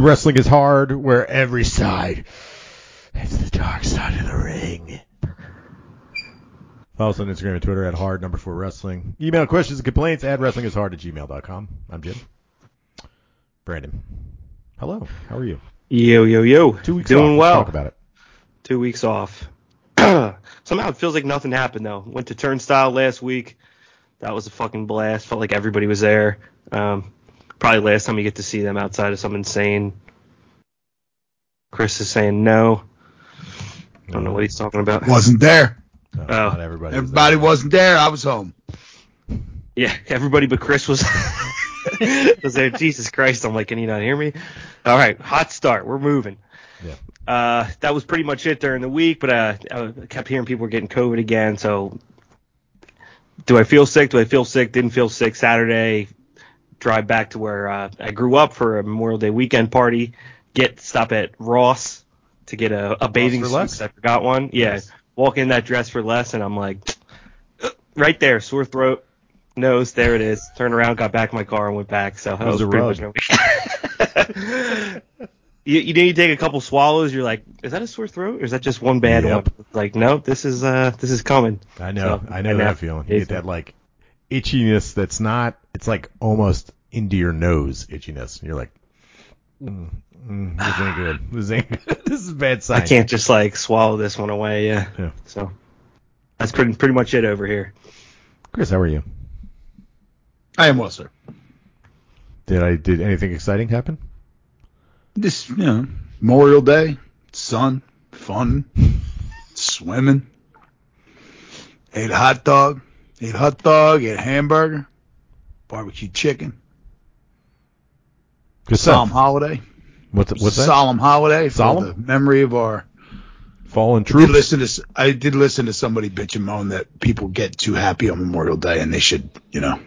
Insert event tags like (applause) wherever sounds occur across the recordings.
Wrestling is Hard, where every side is the dark side of the ring. Follow us on Instagram and Twitter at hard number four wrestling. Email questions and complaints at wrestlingisHard at gmail.com. I'm Jim. Brandon. Hello. How are you? Yo, yo, yo. Two weeks Doing off. Let's well. talk about it. Two weeks off. (clears throat) Somehow it feels like nothing happened though. Went to Turnstile last week. That was a fucking blast. Felt like everybody was there. Um, probably last time you get to see them outside of some insane. Chris is saying no. I don't know what he's talking about. Wasn't there. No, Oh. Not everybody. was Everybody there. wasn't there. I was home. Yeah, everybody but Chris was (laughs) was there. Jesus Christ! I'm like, can you not hear me? All right, hot start. We're moving. Yeah. Uh, that was pretty much it during the week, but uh, I kept hearing people were getting COVID again. So, do I feel sick? Do I feel sick? Didn't feel sick Saturday. Drive back to where uh, I grew up for a Memorial Day weekend party. Get stop at Ross to get a, a bathing suit. less? I forgot one. Yeah. Nice. Walk in that dress for less, and I'm like, (sniffs) right there, sore throat, nose. There it is. Turned around, got back in my car, and went back. So that was was a pretty rug. much my (laughs) you, you know, you take a couple swallows, you're like, is that a sore throat, or is that just one bad Yep. one? Like, no, this is uh, this is coming. I know. So, I know and that that- feeling. You get that like itchiness that's not. It's like almost into your nose itchiness. You're like, mm, mm, this ain't good. (sighs) This ain't good. (laughs) this is a bad sign. I can't just like swallow this one away. Yeah. Yeah. So that's pretty pretty much it over here. Chris, how are you? I am well, sir. Did I did anything exciting happen? This, you know, Memorial Day, sun, fun, (laughs) swimming. Ate a hot dog. Ate hot dog. Ate hamburger. Barbecue chicken. Good Solemn stuff. holiday. What's what's that? Solemn holiday for Solemn? the memory of our. Fallen I did troops. listen to. s- I did listen to somebody bitch and moan that people get too happy on Memorial Day and they should, you know,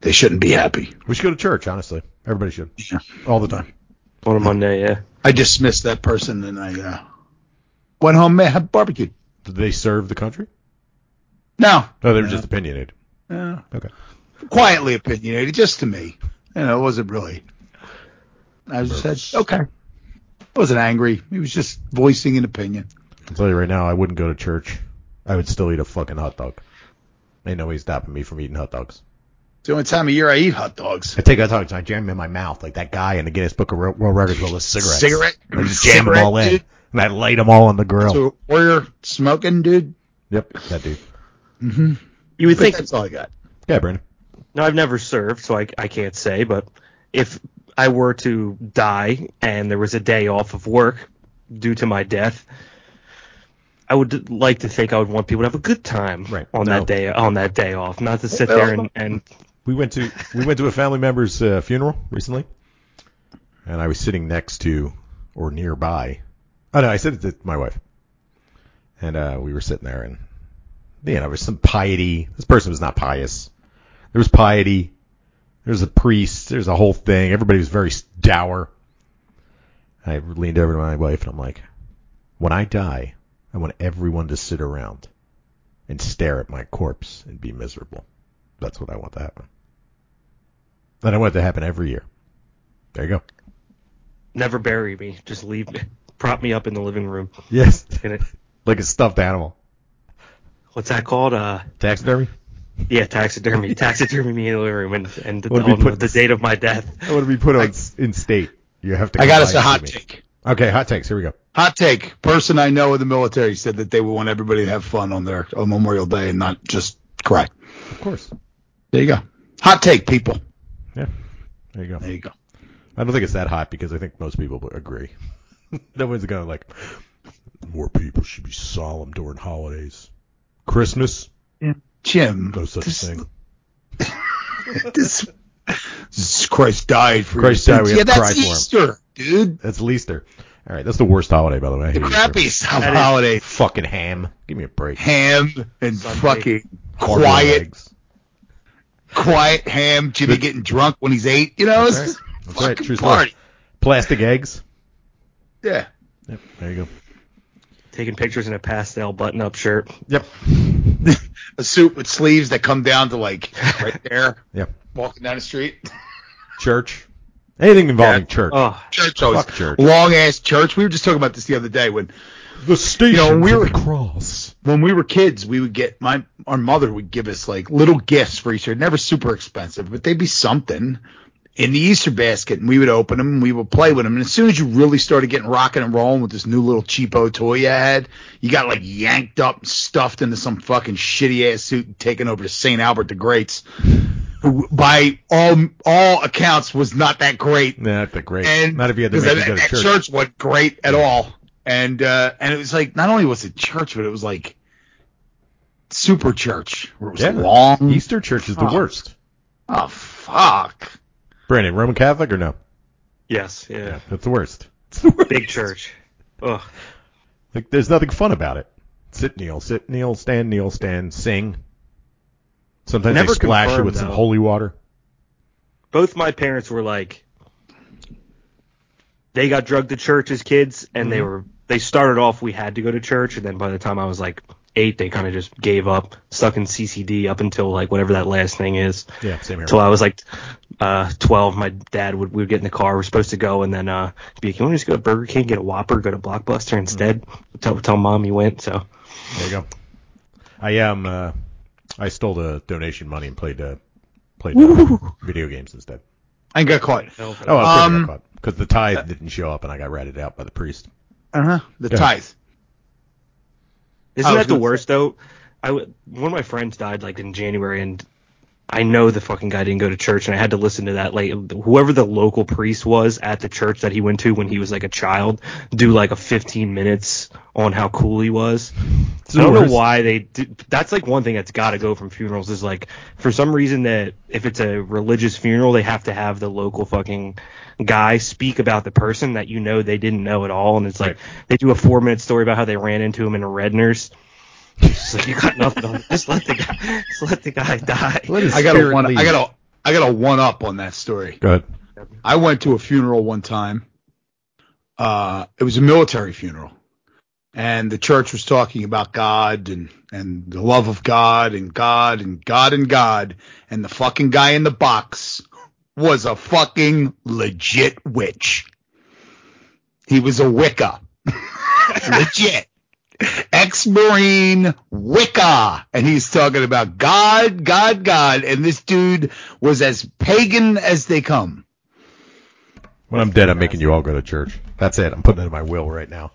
they shouldn't be happy. We should go to church. Honestly, everybody should Yeah. all the time. On a Monday, yeah. I dismissed that person and I uh, went home and had barbecue. Did they serve the country? No, No, they were just opinionated. uh, Okay. quietly opinionated, just to me. You know, it wasn't really. I just said, okay. I wasn't angry. He was just voicing an opinion. I'll tell you right now, I wouldn't go to church. I would still eat a fucking hot dog. Ain't no way stopping me from eating hot dogs. It's the only time of year I eat hot dogs. I take hot dogs and I jam them in my mouth like that guy in the Guinness Book of World Records with his cigarettes. Cigarette? I just jam them all in. dude? And I light them all on the grill. So we're smoking, dude. yep, that dude. Mm-hmm. You would think that's all I got. Yeah, Brandon. No, I've never served, so I, I can't say. But if I were to die and there was a day off of work due to my death, I would like to think I would want people to have a good time Right. on No. that day on that day off, not to sit Well, there and, and We went to we went to a family member's uh, funeral recently, and I was sitting next to or nearby. Oh no, I said it to my wife, and uh, we were sitting there, and you know, there was some piety. This person was not pious. There was piety. There's a priest. There's a whole thing. Everybody was very dour. I leaned over to my wife and I'm like, when I die, I want everyone to sit around and stare at my corpse and be miserable. That's what I want to happen. And I want it to happen every year. There you go. never bury me. Just leave me, prop me up in the living room. Yes. (laughs) Like a stuffed animal. What's that called? Uh, Taxidermy? yeah, taxidermy. (laughs) taxidermy me in the living room and, and What did put the date of my death. (laughs) I want to be put on s in state. You have to. I got come us a hot see me. take. Okay, hot takes. Here we go. Hot take. Person I know in the military said that they would want everybody to have fun on their on Memorial Day and not just cry. Of course. There you go. Hot take, people. Yeah. There you go. There you go. I don't think it's that hot because I think most people agree. (laughs) no one's going to like, more people should be solemn during holidays. Christmas? Jim, No such this, thing. (laughs) This, this Christ died for Christ died, we Yeah, have to that's cry for him. Easter, dude. That's Leaster. All right, that's the worst holiday, by the way. The Easter. crappiest holiday. Fucking ham. Give me a break. Ham and Sunday. fucking Hard-boiled quiet, eggs. quiet ham. Jimmy getting drunk when he's eight. You know, That's it's right. That's right. True party. Plastic eggs. Yeah. Yep. There you go. Taking pictures in a pastel button-up shirt. Yep. (laughs) A suit with sleeves that come down to like right there, (laughs) Yep. walking down the street. Church. Anything involving church. Oh, Church always Fuck church. long ass church. We were just talking about this the other day when The station You know, we were- cross. when we were kids, we would get my our mother would give us like little gifts for each Easter. Never super expensive, but they'd be something in the Easter basket, and we would open them and we would play with them. And as soon as you really started getting rocking and rolling with this new little cheapo toy you had, you got like yanked up, and stuffed into some fucking shitty ass suit, and taken over to St. Albert the Great's, who by all all accounts was not that great. Not that great. And Not if you had to because make that, that church. wasn't great at all. And uh, and it was like not only was it church, but it was like super church where it was Yeah. long. Easter church is the Oh. worst. Oh fuck! Brandon, Roman Catholic or no? yes, yeah. That's the worst. (laughs) It's the worst. Big church. Ugh. Like, there's nothing fun about it. Sit, kneel, sit, kneel, stand, kneel, stand, sing. Sometimes Never they splash you with some holy water. Both my parents were like, they got drugged to church as kids, and they mm-hmm. were they started off we had to go to church, and then by the time I was like eight, they kind of just gave up, stuck in CCD up until like whatever that last thing is. Yeah, same here. Until I was like uh 12, my dad would we would get in the car, we're supposed to go, and then uh be like, you want to just go to Burger King, get a Whopper, go to Blockbuster instead? Tell tell mom you went. So There you go. I am. Uh, I stole the donation money and played uh, played uh, video games instead. I got caught. Oh, I Um, um, because the tithe didn't show up and I got ratted out by the priest. Uh huh. The Yeah. tithe. Isn't that the worst though? I w- one of my friends died like in January, and I know the fucking guy didn't go to church, and I had to listen to that. Like whoever the local priest was at the church that he went to when he was like a child, do like a 15 minutes on how cool he was. the I don't know why they. Do, that's like one thing that's got to go from funerals is like for some reason that if it's a religious funeral, they have to have the local fucking guy speak about the person that you know they didn't know at all, and it's like Right. they do a four minute story about how they ran into him in a Redner's. It's like you got nothing on. Just let the guy. Just let the guy die. Let I got a one. leave. I got a. I got a one up on that story. Go ahead. I went to a funeral one time. Uh, it was a military funeral, and the church was talking about God and and the love of God and God and God and God, and the fucking guy in the box was a fucking legit witch. He was a Wicca, (laughs) legit. Ex-Marine Wicca, and he's talking about God, God, God, and this dude was as pagan as they come. When I'm dead, I'm making you all go to church. That's it. I'm putting it in my will right now.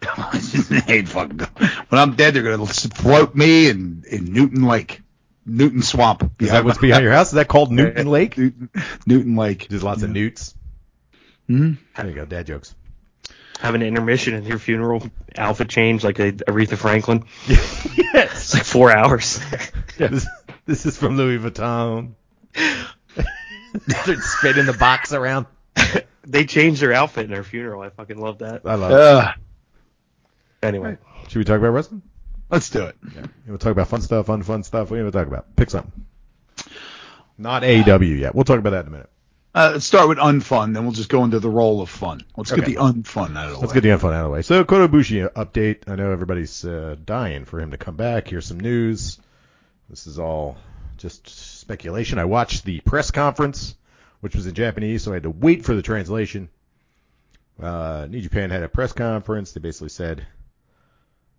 (laughs) fucking. When I'm dead, they're gonna float me in, in Newton Lake, Newton Swamp. Is that what's behind your house? Is that called Newton Lake? Newton, Newton Lake. There's lots of newts. Mhm. There you go. Dad jokes. Have an intermission at your funeral. Outfit change like a Aretha Franklin. (laughs) yes. It's like four hours. This, this is from Louis Vuitton. Start spinning the box around. (laughs) they changed their outfit in their funeral. I fucking love that. I love it. Uh, Anyway, Should we talk about wrestling? let's do it. You want to talk about fun stuff, fun, fun stuff? What do you want to talk about? Pick something. Not AEW yet. We'll talk about that in a minute. Uh, let's start with unfun, then we'll just go into the role of fun. Let's Okay. get the unfun out of the way. Let's get the info out of the way. So Kota Ibushi update. I know everybody's uh, dying for him to come back. Here's some news. This is all just speculation. I watched the press conference, which was in Japanese, so I had to wait for the translation. Uh, New Japan had a press conference. They basically said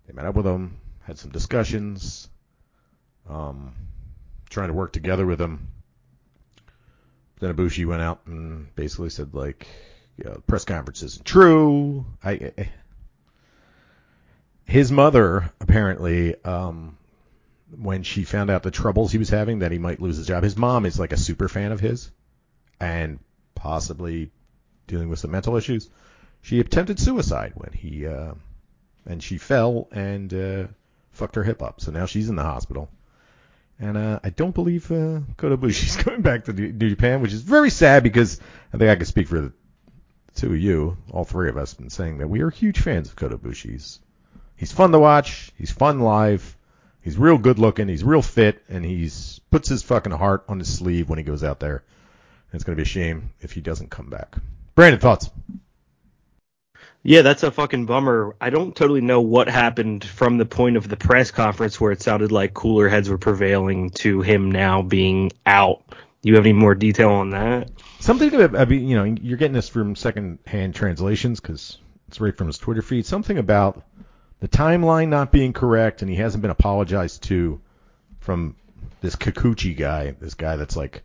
they met up with him, had some discussions, um, trying to work together with him. Then Ibushi went out and basically said like, you know, press conference isn't true. I, I his mother apparently, um, when she found out the troubles he was having, that he might lose his job. His mom is like a super fan of his, and possibly dealing with some mental issues. She attempted suicide when he, uh, and she fell and uh, fucked her hip up. So now she's in the hospital. And uh, I don't believe uh, Kota Ibushi's (laughs) going back to New Japan, which is very sad because I think I can speak for the two of you, all three of us, been saying that we are huge fans of Kota. He's, he's fun to watch. He's fun live. He's real good looking. He's real fit, and he's puts his fucking heart on his sleeve when he goes out there. And it's gonna be a shame if he doesn't come back. Brandon, thoughts? Yeah, that's a fucking bummer. I don't totally know what happened from the point of the press conference where it sounded like cooler heads were prevailing to him now being out Do you have any more detail on that? Something about, I mean, you know, you're getting this from second-hand translations because it's right from his Twitter feed. Something about the timeline not being correct, and he hasn't been apologized to from this Kikuchi guy, this guy that's like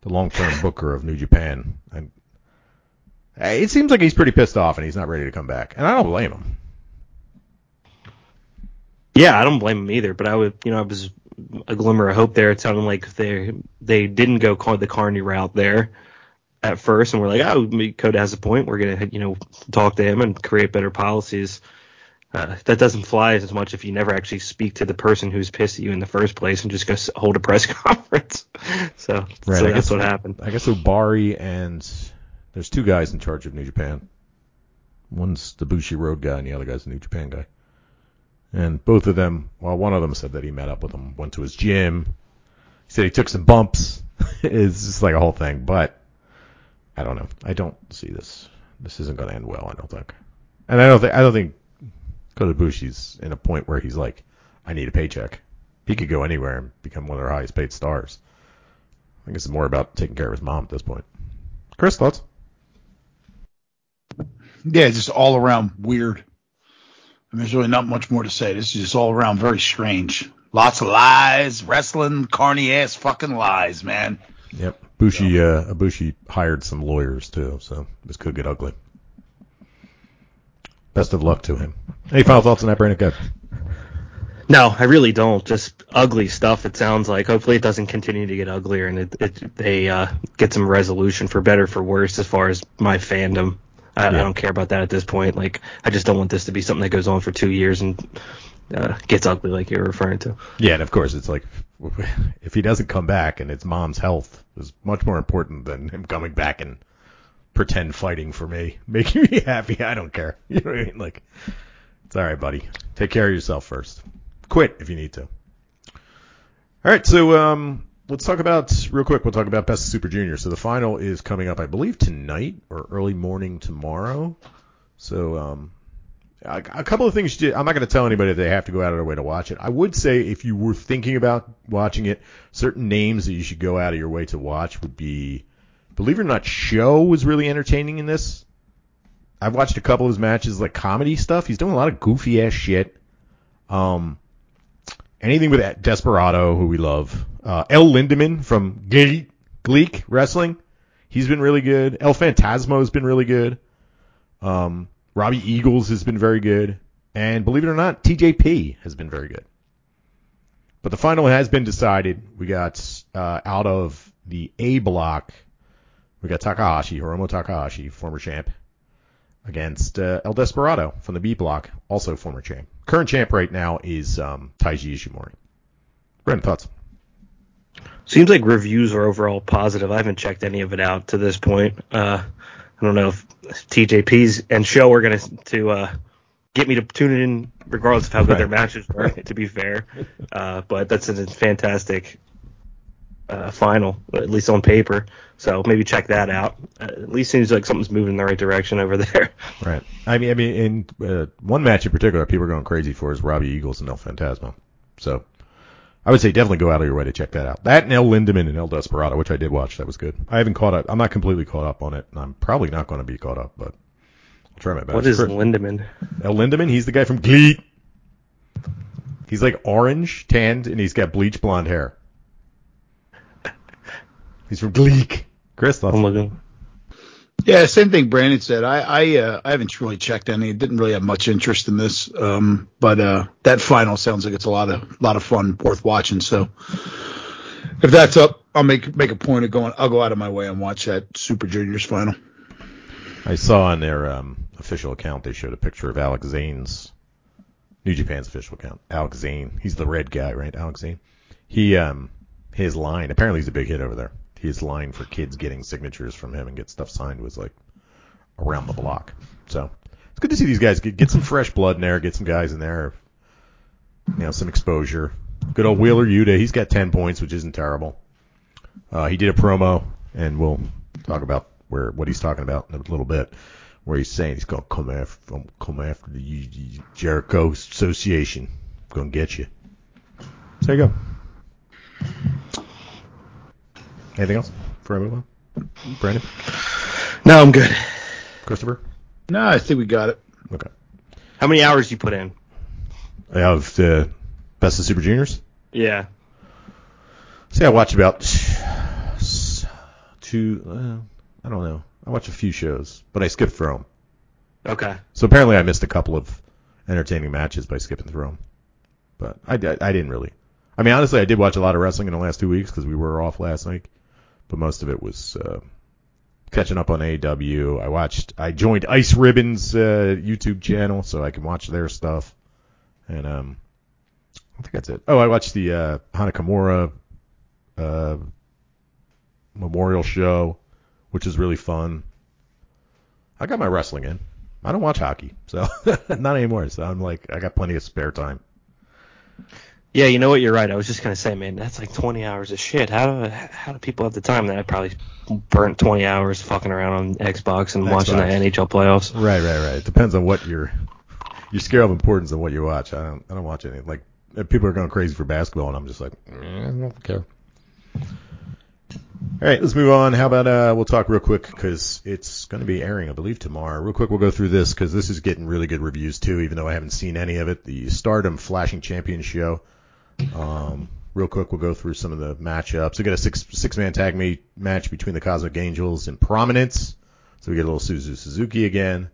the long-term booker of New Japan. And it seems like he's pretty pissed off, and he's not ready to come back. And I don't blame him. Yeah, I don't blame him either. But I would, you know, I was a glimmer of hope there. It sounded like they they didn't go the Carney route there at first, and we're like, oh, Kota has a point. We're gonna, you know, talk to him and create better policies. Uh, that doesn't fly as much if you never actually speak to the person who's pissed at you in the first place and just go hold a press (laughs) conference. so, right, so that's what happened. I guess Obari and there's two guys in charge of New Japan. One's the Bushiroad guy, and the other guy's the New Japan guy. And both of them, well, one of them said that he met up with him, went to his gym. He said he took some bumps. (laughs) it's just like a whole thing, but I don't know. I don't see this. This isn't going to end well. I don't think. And I don't think. I don't think Kota Ibushi's in a point where he's like, I need a paycheck. He could go anywhere and become one of their highest paid stars. I think it's more about taking care of his mom at this point. Chris, thoughts? Yeah, it's just all around weird. I mean, there's really not much more to say. This is just all around very strange. Lots of lies, wrestling, carny ass fucking lies, man. Yep. Bushi, uh, Bushi hired some lawyers too, so this could get ugly. Best of luck to him. Any final thoughts on that, Brandon? Good. No, I really don't. Just ugly stuff. It sounds like. Hopefully, it doesn't continue to get uglier, and it, it they uh, get some resolution for better for worse as far as my fandom. I, yeah. I, don't care about that at this point. Like, I just don't want this to be something that goes on for two years and uh, gets ugly, like you're referring to. Yeah, and of course, it's like if he doesn't come back, and it's mom's health is much more important than him coming back and pretend fighting for me, (laughs) making me happy. I don't care. (laughs) You know what I mean? Like, it's all right, buddy. Take care of yourself first. Quit if you need to. All right, so um, let's talk about real quick. We'll talk about Best of Super Junior. So the final is coming up, I believe, tonight or early morning tomorrow. So um, a, a couple of things. I'm not going to tell anybody that they have to go out of their way to watch it. I would say if you were thinking about watching it, certain names that you should go out of your way to watch would be, believe it or not, SHO was really entertaining in this. I've watched a couple of his matches, like comedy stuff. He's doing a lot of goofy ass shit. Um, anything with Desperado, who we love. Uh, El Lindaman from GLEAT, GLEAT Wrestling. He's been really good. El Phantasmo has been really good. Um, Robbie Eagles has been very good. And believe it or not, TJP has been very good. But the final has been decided. We got uh, out of the A block, we got Takahashi, Hiromu Takahashi, former champ, against uh, El Desperado from the B block, also former champ. Current champ right now is um, Taiji Ishimori. Brandon, thoughts? Seems like reviews are overall positive. I haven't checked any of it out to this point. Uh, I don't know if TJP's and SHO are going to uh, get me to tune in regardless of how good right. their matches were. to be fair, uh, but that's a fantastic uh, final, at least on paper. So maybe check that out. Uh, at least seems like something's moving in the right direction over (laughs) there. Right. I mean, I mean, in uh, one match in particular, people are going crazy for is Robbie Eagles and El Phantasmo. So I would say definitely go out of your way to check that out. That and El Lindaman and El Desperado, which I did watch, that was good. I haven't caught up. I'm not completely caught up on it, and I'm probably not going to be caught up, but I'll try my best. What is Lindaman? El Lindaman, he's the guy from Glee. He's like orange, tanned, and he's got bleach blonde hair. He's from GLEAT. Chris, thoughts? I'm looking. Yeah, same thing Brandon said. I I, uh, I haven't really checked any. Didn't really have much interest in this. Um, but uh, that final sounds like it's a lot of lot of fun, worth watching. So if that's up, I'll make make a point of going. I'll go out of my way and watch that Super Juniors final. I saw on their um, official account they showed a picture of Alex Zayne's New Japan's official account. Alex Zayne, he's the red guy, right? Alex Zayne. He um his line apparently he's a big hit over there his line for kids getting signatures from him and get stuff signed was like around the block. So it's good to see these guys get, get some fresh blood in there, get some guys in there, you know, some exposure. Good old Wheeler Yuta, he's got 10 points, which isn't terrible. Uh, he did a promo, and we'll talk about where what he's talking about in a little bit, where he's saying he's going to come after come after the Jericho Association, going to get you. So there you go. Anything else before I move on? Brandon, No, I'm good. Christopher. No, I think we got it. Okay. How many hours you put in? I have the best of Super Juniors. Yeah. See, I watched about two. Uh, I don't know. I watch a few shows, but I skipped through them. Okay. So apparently, I missed a couple of entertaining matches by skipping through them. But I, I, I didn't really. I mean, honestly, I did watch a lot of wrestling in the last two weeks because we were off last night. But most of it was uh, catching up on AEW. I watched. I joined Ice Ribbon's uh, YouTube channel so I can watch their stuff. And um, I think that's it. Oh, I watched the uh, Hana Kimura uh, Memorial Show, which is really fun. I got my wrestling in. I don't watch hockey, so (laughs) not anymore. So I'm like, I got plenty of spare time. Yeah, you know what? You're right. I was just gonna say, man, that's like 20 hours of shit. How do how do people have the time? That I probably burnt 20 hours fucking around on Xbox and watching the NHL playoffs. Right, right, right. It depends on what your your scale of importance and what you watch. I don't, I don't watch any. Like people are going crazy for basketball, and I'm just like, eh, I don't care. All right, let's move on. How about uh, we'll talk real quick because it's going to be airing, I believe, tomorrow. Real quick, we'll go through this because this is getting really good reviews too, even though I haven't seen any of it. The Stardom Flashing Champion show. Um, real quick, we'll go through some of the matchups. We got a six six man tag meet match between the Cosmic Angels and Prominence. So we get a little Suzu Suzuki again.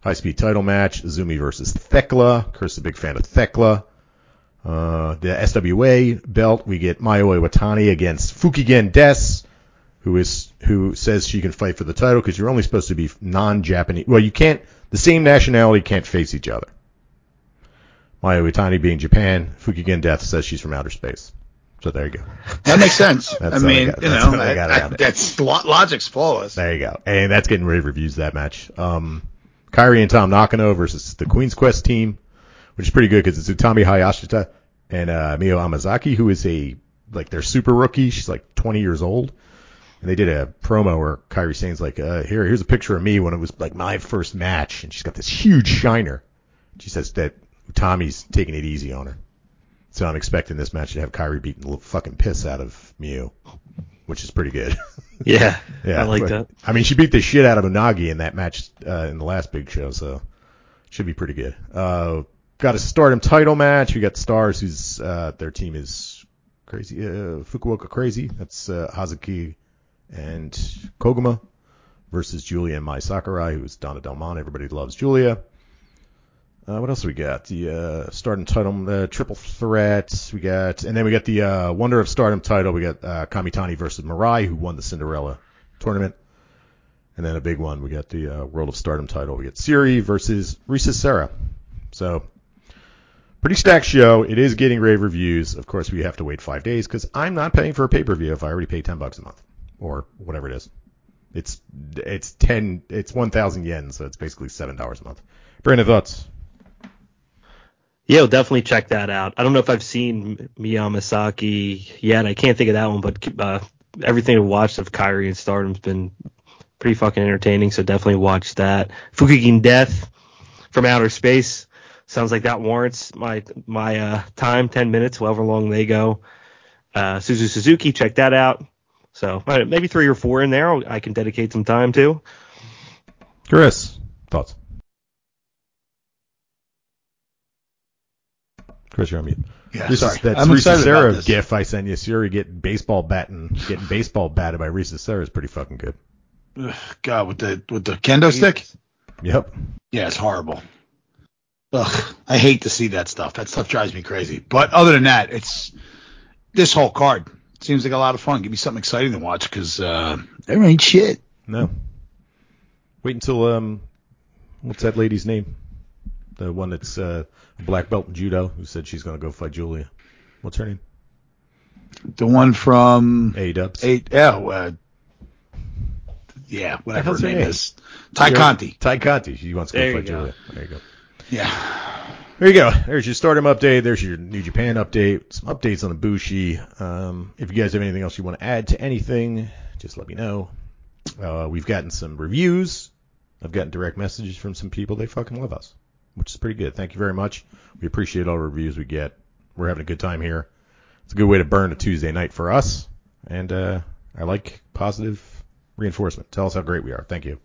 High speed title match, Zumi versus Thekla. Is a big fan of Thekla. Uh, the SWA belt, we get Mayu Iwatani against Fukigen Death, who is who says she can fight for the title because you're only supposed to be non-Japanese. Well, you can't. The same nationality can't face each other. Mayu Iwatani being Japan, Fukigen Death says she's from outer space. So there you go. That makes sense. (laughs) I how I mean, got- you that's know, I got that- around that's lo- logic's flawless. There you go. And that's getting rave reviews that match. Um, Kairi and Tam Nakano versus the Queen's Quest team, which is pretty good because it's Utami Hayashishita and uh, Miyu Amasaki, who is a like their super rookie. She's like 20 years old. And they did a promo where Kairi Sane's like, uh, here, here's a picture of me when it was like my first match, and she's got this huge shiner. She says that Tommy's taking it easy on her. So I'm expecting this match to have Kairi beating the fucking piss out of Mew, which is pretty good. Yeah. (laughs) Yeah, I like but- that. I mean, she beat the shit out of Unagi in that match uh, in the last big show, so should be pretty good. Uh, got a Stardom title match. We got Stars, who's uh, their team is crazy. Uh, Fukuoka Crazy. That's uh, Hazuki and Koguma versus Giulia and Mai Sakurai, who's Donna Del Mondo. Everybody loves Giulia. Uh, what else we got? The uh, Stardom title, uh, triple threat. We got, and then we got the uh, Wonder of Stardom title. We got uh, Kamitani versus Mirai, who won the Cinderella tournament. And then a big one, we got the uh, World of Stardom title. We got Syuri versus Risa Sera. So, pretty stacked show. It is getting rave reviews. Of course, we have to wait five days because I'm not paying for a pay per view if I already pay ten bucks a month or whatever it is. It's it's ten it's one thousand yen, so it's basically seven dollars a month. Brandon, thoughts? Yeah, we'll definitely check that out. I don't know if I've seen Miyu Amasaki yet. I can't think of that one, but uh, everything I've watched of Kairi and Stardom's been pretty fucking entertaining. So definitely watch that. Fukigen Death from Outer Space sounds like that warrants my my uh, time, ten minutes, however long they go. Uh, Suzu Suzuki, check that out. So uh, maybe three or four in there. I can dedicate some time to. Chris, thoughts? Chris, you're on mute. Yeah, This sorry. that I'm Risa excited Sera about this. gif I sent you. Syuri getting baseball batting, getting baseball batted by Risa Sera is pretty fucking good. Ugh, God, with the with the kendo stick. Yep. Yeah, it's horrible. Ugh, I hate to see that stuff. That stuff drives me crazy. But other than that, it's this whole card seems like a lot of fun. Give me something exciting to watch because uh, there ain't shit. No. Wait until um, what's that lady's name? The one that's uh, a black belt in judo who said she's gonna go fight Giulia. What's her name? The one from A Dubs. eight. Yeah, uh, yeah, whatever her hell's her name name? is. Tay Conti. Tay Conti. She wants to go There you fight go. Giulia. There you go. Yeah. There you go. There's your Stardom update. There's your New Japan update. Some updates on the Bushi. Um, if you guys have anything else you want to add to anything, just let me know. Uh, we've gotten some reviews. I've gotten direct messages from some people. They fucking love us, which is pretty good. Thank you very much. We appreciate all the reviews we get. We're having a good time here. It's a good way to burn a Tuesday night for us. And uh, I like positive reinforcement. Tell us how great we are. Thank you.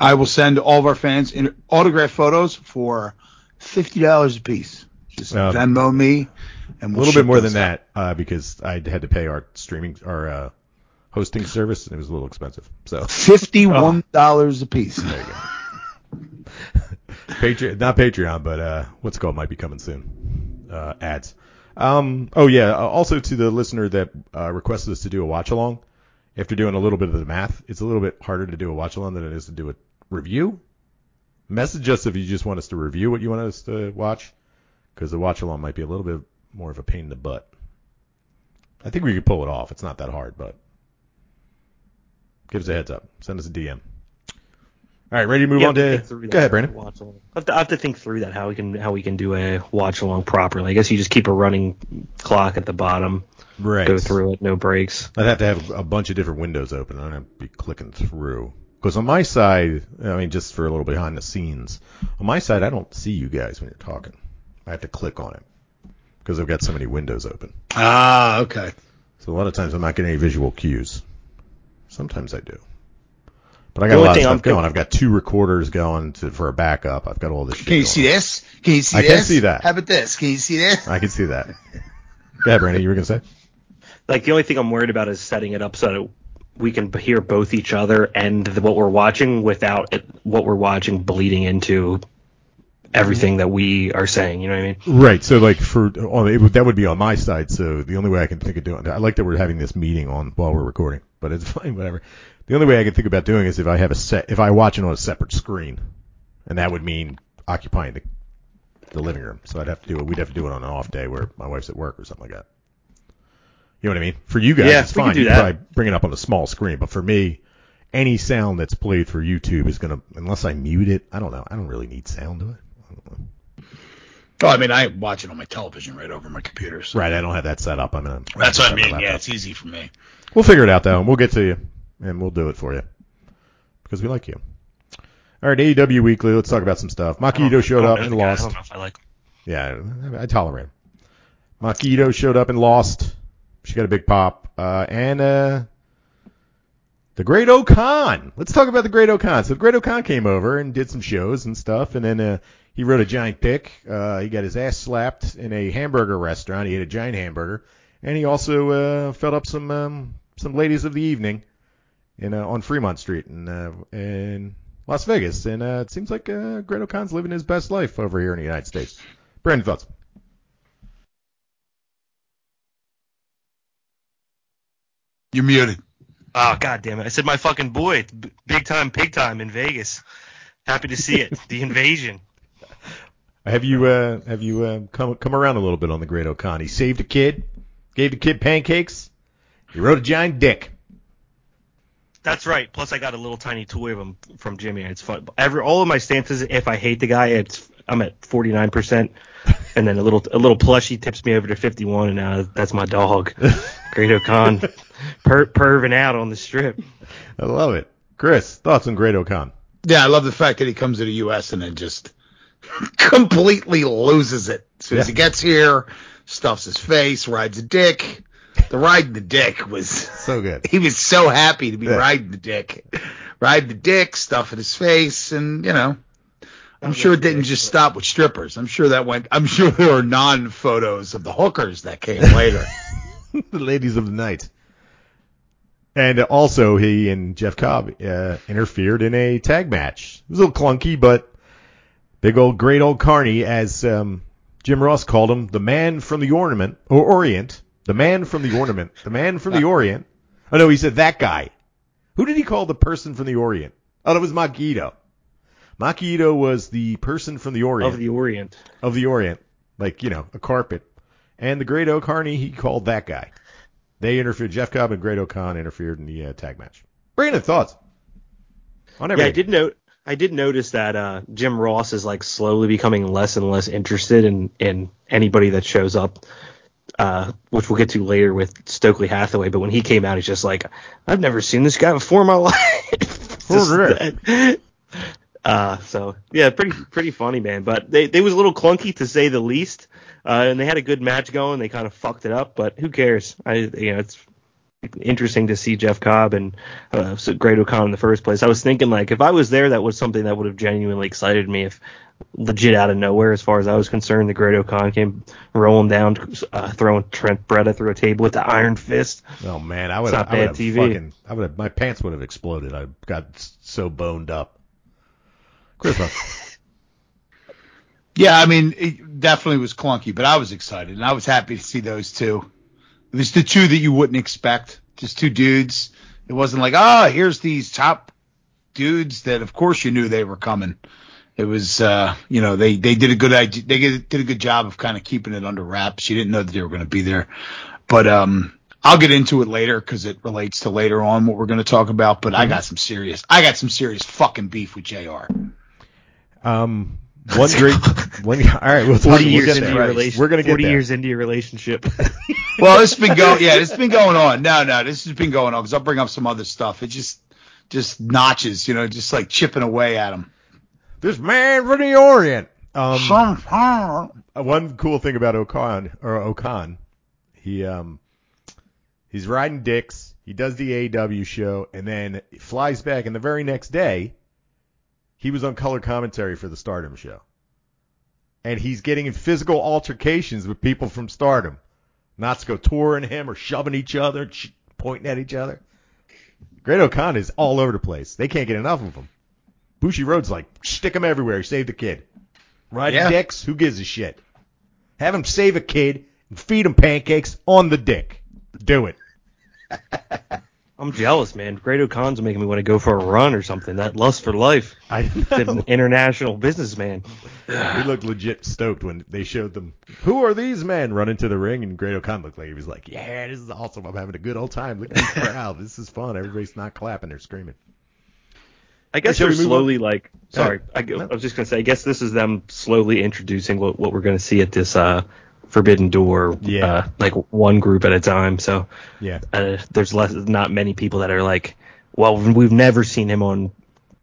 I will send all of our fans in autographed photos for fifty dollars a piece. Just Um, Venmo me, and A we'll little bit more than out. that uh, because I had to pay our streaming our uh, hosting service and it was a little expensive. So Fifty-one dollars a piece. there you go. Patreon, not Patreon, but uh, what's it called might be coming soon. Uh, ads. Um, oh yeah. uh, Also to the listener that uh, requested us to do a watch along. After doing a little bit of the math, it's a little bit harder to do a watch along than it is to do a review. Message us if you just want us to review what you want us to watch, because the watch along might be a little bit more of a pain in the butt. I think we could pull it off. It's not that hard, but give us a heads up. Send us a DM. All right, ready to move Yeah, on to? think through that Go ahead, Brandon. watch along. I have, to, I have to think through that how we can how we can do a watch along properly. I guess you just keep a running clock at the bottom, Right. go through it, no breaks. I'd have to have a bunch of different windows open. I'd have to be clicking through. Because on my side, I mean, just for a little behind the scenes, on my side, I don't see you guys when you're talking. I have to click on it because I've got so many windows open. Ah, okay. So a lot of times I'm not getting any visual cues. Sometimes I do. But I got a lot of stuff I'm going. think- I've got two recorders going to, for a backup. I've got all this shit Can you going see on. this? Can you see I this? can see that. How about this? Can you see this? I can see that. yeah, ahead, Brandon. You were going to say? (laughs) Like the only thing I'm worried about is setting it up so that we can hear both each other and the, what we're watching without it, what we're watching bleeding into everything that we are saying. You know what I mean? Right. So like for on it would, that would be on my side. So the only way I can think of doing I like that we're having this meeting on while we're recording, but it's (laughs) fine. Whatever. The only way I can think about doing is if I have a set if I watch it on a separate screen, and that would mean occupying the the living room. So I'd have to do it. We'd have to do it on an off day where my wife's at work or something like that. You know what I mean? For you guys, Yeah, it's fine. do You can that. probably bring it up on a small screen, but for me. Any sound that's played for YouTube is gonna, unless I mute it. I don't know. I don't really need sound to it. I don't know. Oh, I mean, I watch it on my television right over my computer. So. Right, I don't have that set up. I'm gonna. That's what I mean. Yeah, it's easy for me. We'll figure it out though, and we'll get to you, and we'll do it for you because we like you. All right, AEW Weekly. Let's talk about some stuff. Maki Itoh showed up and I lost. don't know if I like. Yeah, I tolerate him. Showed up and lost. She got a big pop, uh, and uh, the Great O-Khan. Let's talk about the Great O-Khan. So the Great O-Khan came over and did some shows and stuff, and then uh, he wrote a giant pic. Uh, he got his ass slapped in a hamburger restaurant. He ate a giant hamburger, and he also uh, fed up some um, some ladies of the evening in uh, on Fremont Street in uh, in Las Vegas. And uh, it seems like uh, Great O-Khan's living his best life over here in the United States. Brandon, thoughts? You're muted. Oh god damn it! I said my fucking boy, big time pig time in Vegas. Happy to see it. the invasion. (laughs) Have you uh, have you uh, come come around a little bit on the Great O-Khan? He saved a kid, gave the kid pancakes. He wrote a giant dick. That's right. Plus, I got a little tiny toy of him from Jimmy. It's fun. Every all of my stances, if I hate the guy, it's I'm at 49 percent, and then a little a little plushie tips me over to 51, and now that's my dog, (laughs) Great O-Khan, per, perving out on the strip. I love it. Chris, thoughts on Great O-Khan? Yeah, I love the fact that he comes to the U.S. and then just (laughs) completely loses it. As soon as he gets here, stuffs his face, rides a dick. The riding the dick was So good. (laughs) he was so happy to be Yeah. riding the dick, riding the dick, stuff in his face, and you know, I'm sure it didn't just stop with strippers. I'm sure that went. I'm sure there were non photos of the hookers that came later. (laughs) the ladies of the night. And also, he and Jeff Cobb uh, interfered in a tag match. It was a little clunky, but big old great old Carney, as um, Jim Ross called him, the man from the ornament or Orient, the man from the ornament, the man from the Orient. Oh no, he said that guy. Who did he call the person from the Orient? Oh, that was Maki Itoh. Makito was the person from the Orient Of the Orient. of the Orient, like you know, a carpet. And the Great O'Carney, he called that guy. They interfered. Jeff Cobb and Great O-Khan interfered in the uh, tag match. Brandon, thoughts on Yeah, I did note. I did notice that uh, Jim Ross is like slowly becoming less and less interested in in anybody that shows up, uh, which we'll get to later with Stokely Hathaway. But when he came out, he's just like, I've never seen this guy before in my (laughs) life. That. uh, so yeah, pretty pretty funny, man. But they they was a little clunky to say the least. Uh, and they had a good match going. They kind of fucked it up, but who cares? I you know it's interesting to see Jeff Cobb and uh, Great O'Connor in the first place. I was thinking like if I was there, that was something that would have genuinely excited me. If legit out of nowhere, as far as I was concerned, the Great O'Connor came rolling down, uh, throwing Trent Beretta through a table with the iron fist. Oh man, I would have, not bad TV. fucking, I would have, my pants would have exploded. I got so boned up. Chris, (laughs) Yeah, I mean, it definitely was clunky, but I was excited and I was happy to see those two. It was the two that you wouldn't expect, just two dudes. It wasn't like, ah, here's these top dudes that, of course, you knew they were coming. It was, uh, you know, they they did a good idea, they did a good job of kind of keeping it under wraps. You didn't know that they were going to be there, but um, I'll get into it later because it relates to later on what we're going to talk about. But I got some serious, I got some serious fucking beef with Jr. um, (laughs) one great, one. All right, we'll talk. Forty we'll years into your relationship. We're gonna get Forty there. years into your relationship. (laughs) well, it's been going. Yeah, this has been going on. No, no, this has been going on because I'll bring up some other stuff. It just, just notches, you know, just like chipping away at them. This man from the Orient. Um, Uh, one cool thing about O-Khan or O-Khan, he um he's riding dicks. He does the AW show and then flies back. And the very next day, he was on color commentary for the Stardom show, and he's getting in physical altercations with people from Stardom. Natsuko touring him or shoving each other, pointing at each other. Great O-Khan is all over the place. They can't get enough of him. Bushiroad's like, stick him everywhere. Save the kid. Riding Yeah. dicks? Who gives a shit? Have him save a kid and feed him pancakes on the dick. Do it. (laughs) I'm jealous, man. Great O-Khan's making me want to go for a run or something. That lust for life. I An know. (laughs) international businessman. he looked legit stoked when they showed them. Who are these men? Run into the ring, and Great O-Khan looked like he was like, "Yeah, this is awesome. I'm having a good old time. Look at this (laughs) crowd. This is fun. Everybody's not clapping; they're screaming." I guess they're slowly like. Sorry, I. I was just gonna say. I guess this is them slowly introducing what what we're gonna see at this uh Forbidden Door. Yeah. Uh, like one group at a time. So Yeah, uh, there's less, not many people that are like, well, we've never seen him on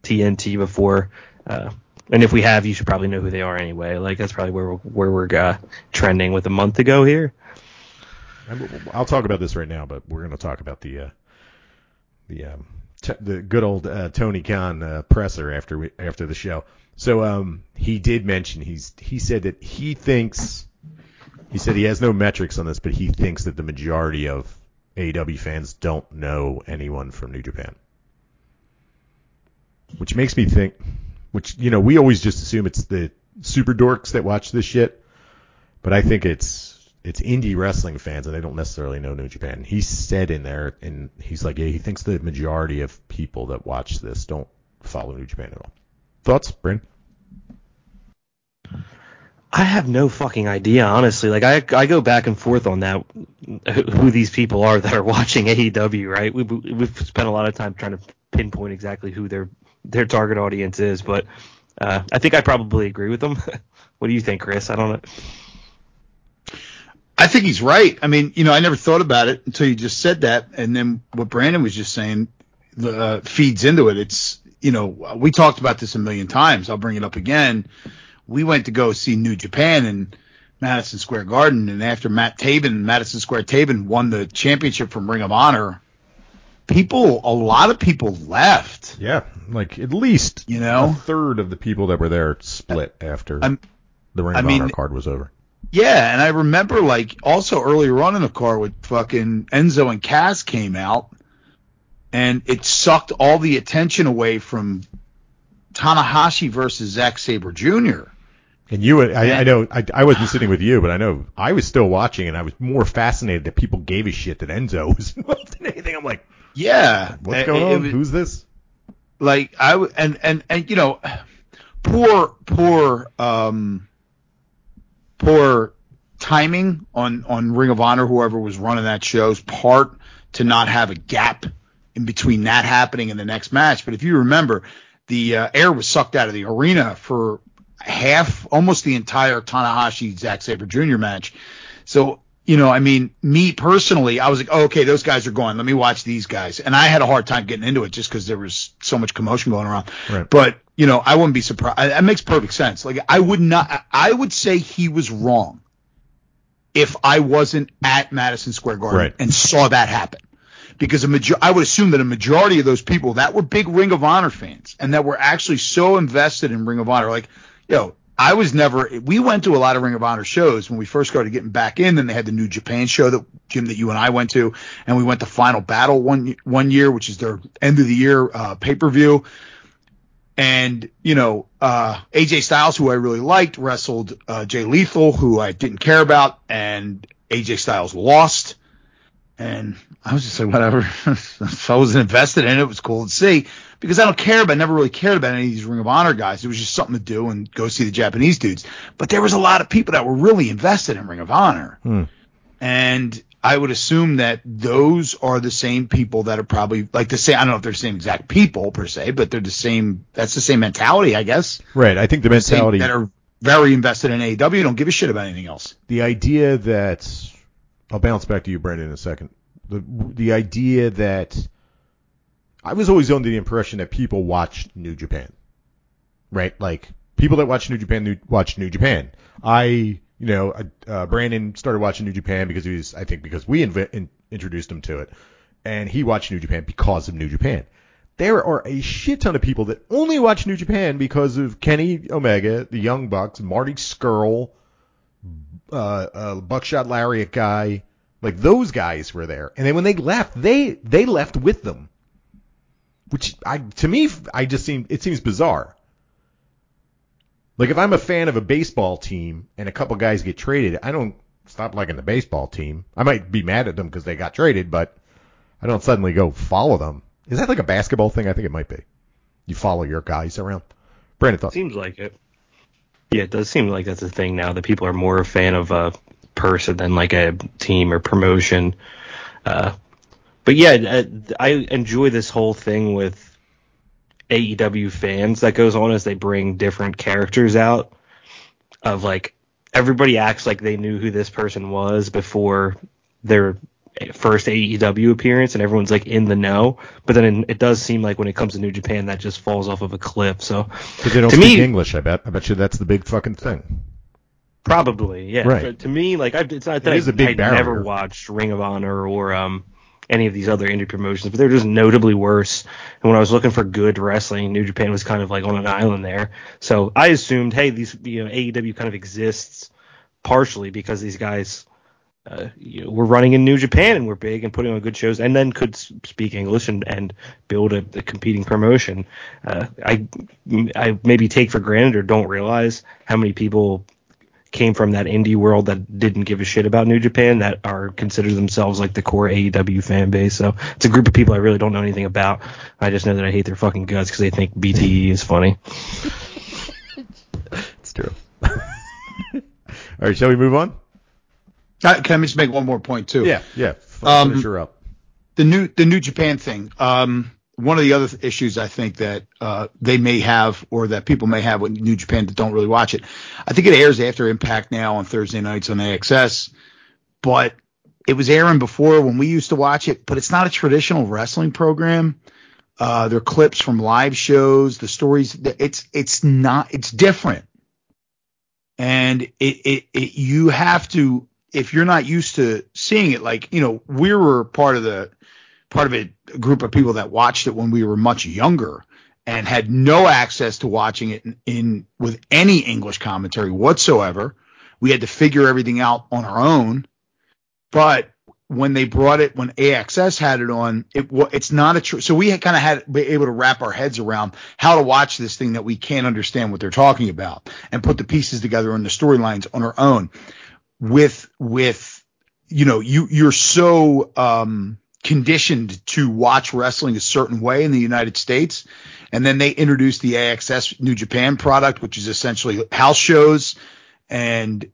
TNT before. Uh, and if we have, you should probably know who they are anyway. Like that's probably where we're, where we're uh, trending with a month ago here. I'll talk about this right now, but we're going to talk about the uh, the um, t- the good old uh, Tony Khan uh, presser after we, after the show. So um, he did mention he's he said that he thinks he said he has no metrics on this, but he thinks that the majority of AEW fans don't know anyone from New Japan, which makes me think. Which you know we always just assume it's the super dorks that watch this shit, but I think it's it's indie wrestling fans and they don't necessarily know New Japan. He said in there, and he's like, yeah, he thinks the majority of people that watch this don't follow New Japan at all. Thoughts, Bryn? I have no fucking idea, honestly. Like I, I go back and forth on that, who these people are that are watching AEW, right? We, we- we've spent a lot of time trying to pinpoint exactly who their their target audience is, but uh, I think I probably agree with them. (laughs) what do you think, Chris? I don't know. I think he's right. I mean, you know, I never thought about it until you just said that, and then what Brandon was just saying uh, feeds into it. It's you know, we talked about this a million times. I'll bring it up again. We went to go see New Japan and Madison Square Garden, and after Matt Taven, Madison Square Taven won the championship from Ring of Honor, people, a lot of people left. Yeah, like at least You know? a third of the people that were there split after I'm- the Ring I of mean- Honor card was over. Yeah, and I remember like also earlier on in the car with fucking Enzo and Cass came out, and it sucked all the attention away from Tanahashi versus Zack Sabre Jr. And you, I. I know, I, I wasn't sitting with you, but I know I was still watching, and I was more fascinated that people gave a shit that Enzo (laughs) was involved in anything. I'm like, Yeah, what's going it on? was- Who's this? like I and and and you know, poor poor um poor timing on on Ring of Honor, whoever was running that show's part to not have a gap in between that happening and the next match. But if you remember, the uh, air was sucked out of the arena for half, almost the entire Tanahashi Zack Sabre Jr. match. So you know, I mean, me personally, I was like, oh, okay, those guys are gone. Let me watch these guys. And I had a hard time getting into it just because there was so much commotion going around. Right. But, you know, I wouldn't be surprised. That makes perfect sense. Like, I would not, I would say he was wrong if I wasn't at Madison Square Garden Right. and saw that happen. because a major- I would assume that a majority of those people that were big Ring of Honor fans and that were actually so invested in Ring of Honor, like, you know, I was never. We went to a lot of Ring of Honor shows when we first started getting back in. Then they had the New Japan show that Jim that you and I went to, and we went to Final Battle one one year, which is their end of the year uh, pay per view. And you know, uh, AJ Styles, who I really liked, wrestled uh, Jay Lethal, who I didn't care about, and AJ Styles lost. And I was just like, whatever. if (laughs) I wasn't invested in it, it was cool to see because I don't care about, I never really cared about any of these Ring of Honor guys. It was just something to do and go see the Japanese dudes. But there was a lot of people that were really invested in Ring of Honor. Hmm. And I would assume that those are the same people that are probably like the same. I don't know if they're the same exact people per se, but they're the same. That's the same mentality, I guess. Right. I think the mentality, that are very invested in AEW. Don't give a shit about anything else. the idea that I'll bounce back to you, Brandon, in a second. The the idea that I was always under the impression that people watched New Japan, right? Like people that watch New Japan new, watch New Japan. I, you know, uh, Brandon started watching New Japan because he was, I think, because we inv- in, introduced him to it, and he watched New Japan because of New Japan. There are a shit ton of people that only watch New Japan because of Kenny Omega, the Young Bucks, Marty Scurll, uh, uh, Buckshot Lariat guy, like those guys were there. And then when they left, they they left with them, which I to me I just seem it seems bizarre. Like if I'm a fan of a baseball team and a couple guys get traded, I don't stop liking the baseball team. I might be mad at them because they got traded, but I don't suddenly go follow them. Is that like a basketball thing? I think it might be. You follow your guys around. Brandon thought. Seems like it. Yeah, it does seem like that's a thing now that people are more a fan of a person than like a team or promotion. Uh, but yeah, I enjoy this whole thing with AEW fans that goes on as they bring different characters out. Of like everybody acts like they knew who this person was before their first AEW appearance, and everyone's like in the know. But then it does seem like when it comes to New Japan, that just falls off of a cliff. So Because they don't to speak me- English, I bet. I bet you that's the big fucking thing. Probably, yeah. Right. But to me, like, I, it's not that It I, a big I barrier. never watched Ring of Honor or um, any of these other indie promotions, but they're just notably worse. And when I was looking for good wrestling, New Japan was kind of like on an island there. So I assumed, hey, these you know AEW kind of exists partially because these guys. Uh, you know, were running in New Japan and were big and putting on good shows, and then could speak English and, and build a, a competing promotion. Uh, I I maybe take for granted or don't realize how many people came from that indie world that didn't give a shit about New Japan that are consider themselves like the core AEW fan base. So it's a group of people I really don't know anything about. I just know that I hate their fucking guts because they think BTE is funny. (laughs) It's true. (laughs) All right, shall we move on? Uh, can I just make one more point too? Yeah, yeah. F- Um, finish her up. the new the New Japan thing. Um, one of the other issues I think that uh, they may have, or that people may have with New Japan that don't really watch it. I think it airs after Impact now on Thursday nights on AXS, but it was airing before when we used to watch it. But it's not a traditional wrestling program. Uh, they're clips from live shows, the stories. It's it's not. It's different, and it it, it you have to if you're not used to seeing it, like you know, we were part of the part of a, group of people that watched it when we were much younger and had no access to watching it in, in with any English commentary whatsoever. We had to figure everything out on our own. But when they brought it, when AXS had it on, it it's not a true. So we kind of had be able to wrap our heads around how to watch this thing that we can't understand what they're talking about and put the pieces together in the storylines on our own. With with you know you you're so um conditioned to watch wrestling a certain way in the United States. And then they introduced the AXS New Japan product, which is essentially house shows. And,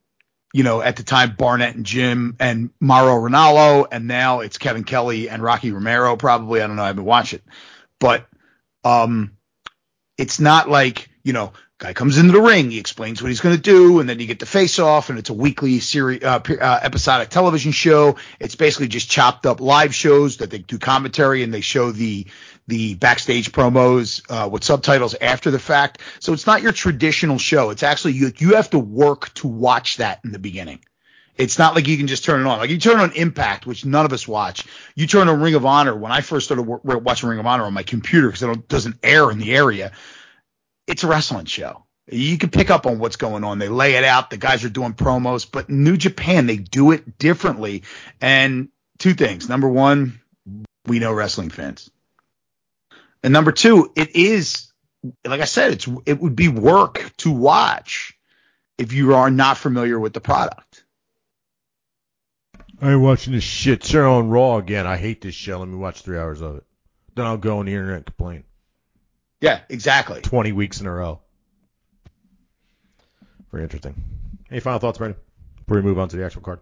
you know, at the time, Barnett and Jim and Mauro Ranallo. And now it's Kevin Kelly and Rocky Romero, probably. I don't know. I haven't watched it. But, um, it's not like, you know, guy comes into the ring, he explains what he's going to do, and then you get the face off, and it's a weekly series, uh, uh, episodic television show. It's basically just chopped up live shows that they do commentary and they show the the backstage promos uh, with subtitles after the fact. So it's not your traditional show. It's actually you you have to work to watch that in the beginning. It's not like you can just turn it on. Like you turn on Impact, which none of us watch. You turn on Ring of Honor. When I first started w- watching Ring of Honor on my computer because it doesn't air in the area, it's a wrestling show. You can pick up on what's going on. They lay it out. The guys are doing promos, but New Japan they do it differently. And two things. Number one, we know wrestling fans. And number two, it is like I said, it's it would be work to watch if you are not familiar with the product. I ain't watching this shit show on Raw again. I hate this show. Let me watch three hours of it. Then I'll go on the internet and complain. Yeah, exactly. Twenty weeks in a row. Very interesting. Any final thoughts, Brandon? Before we move on to the actual card.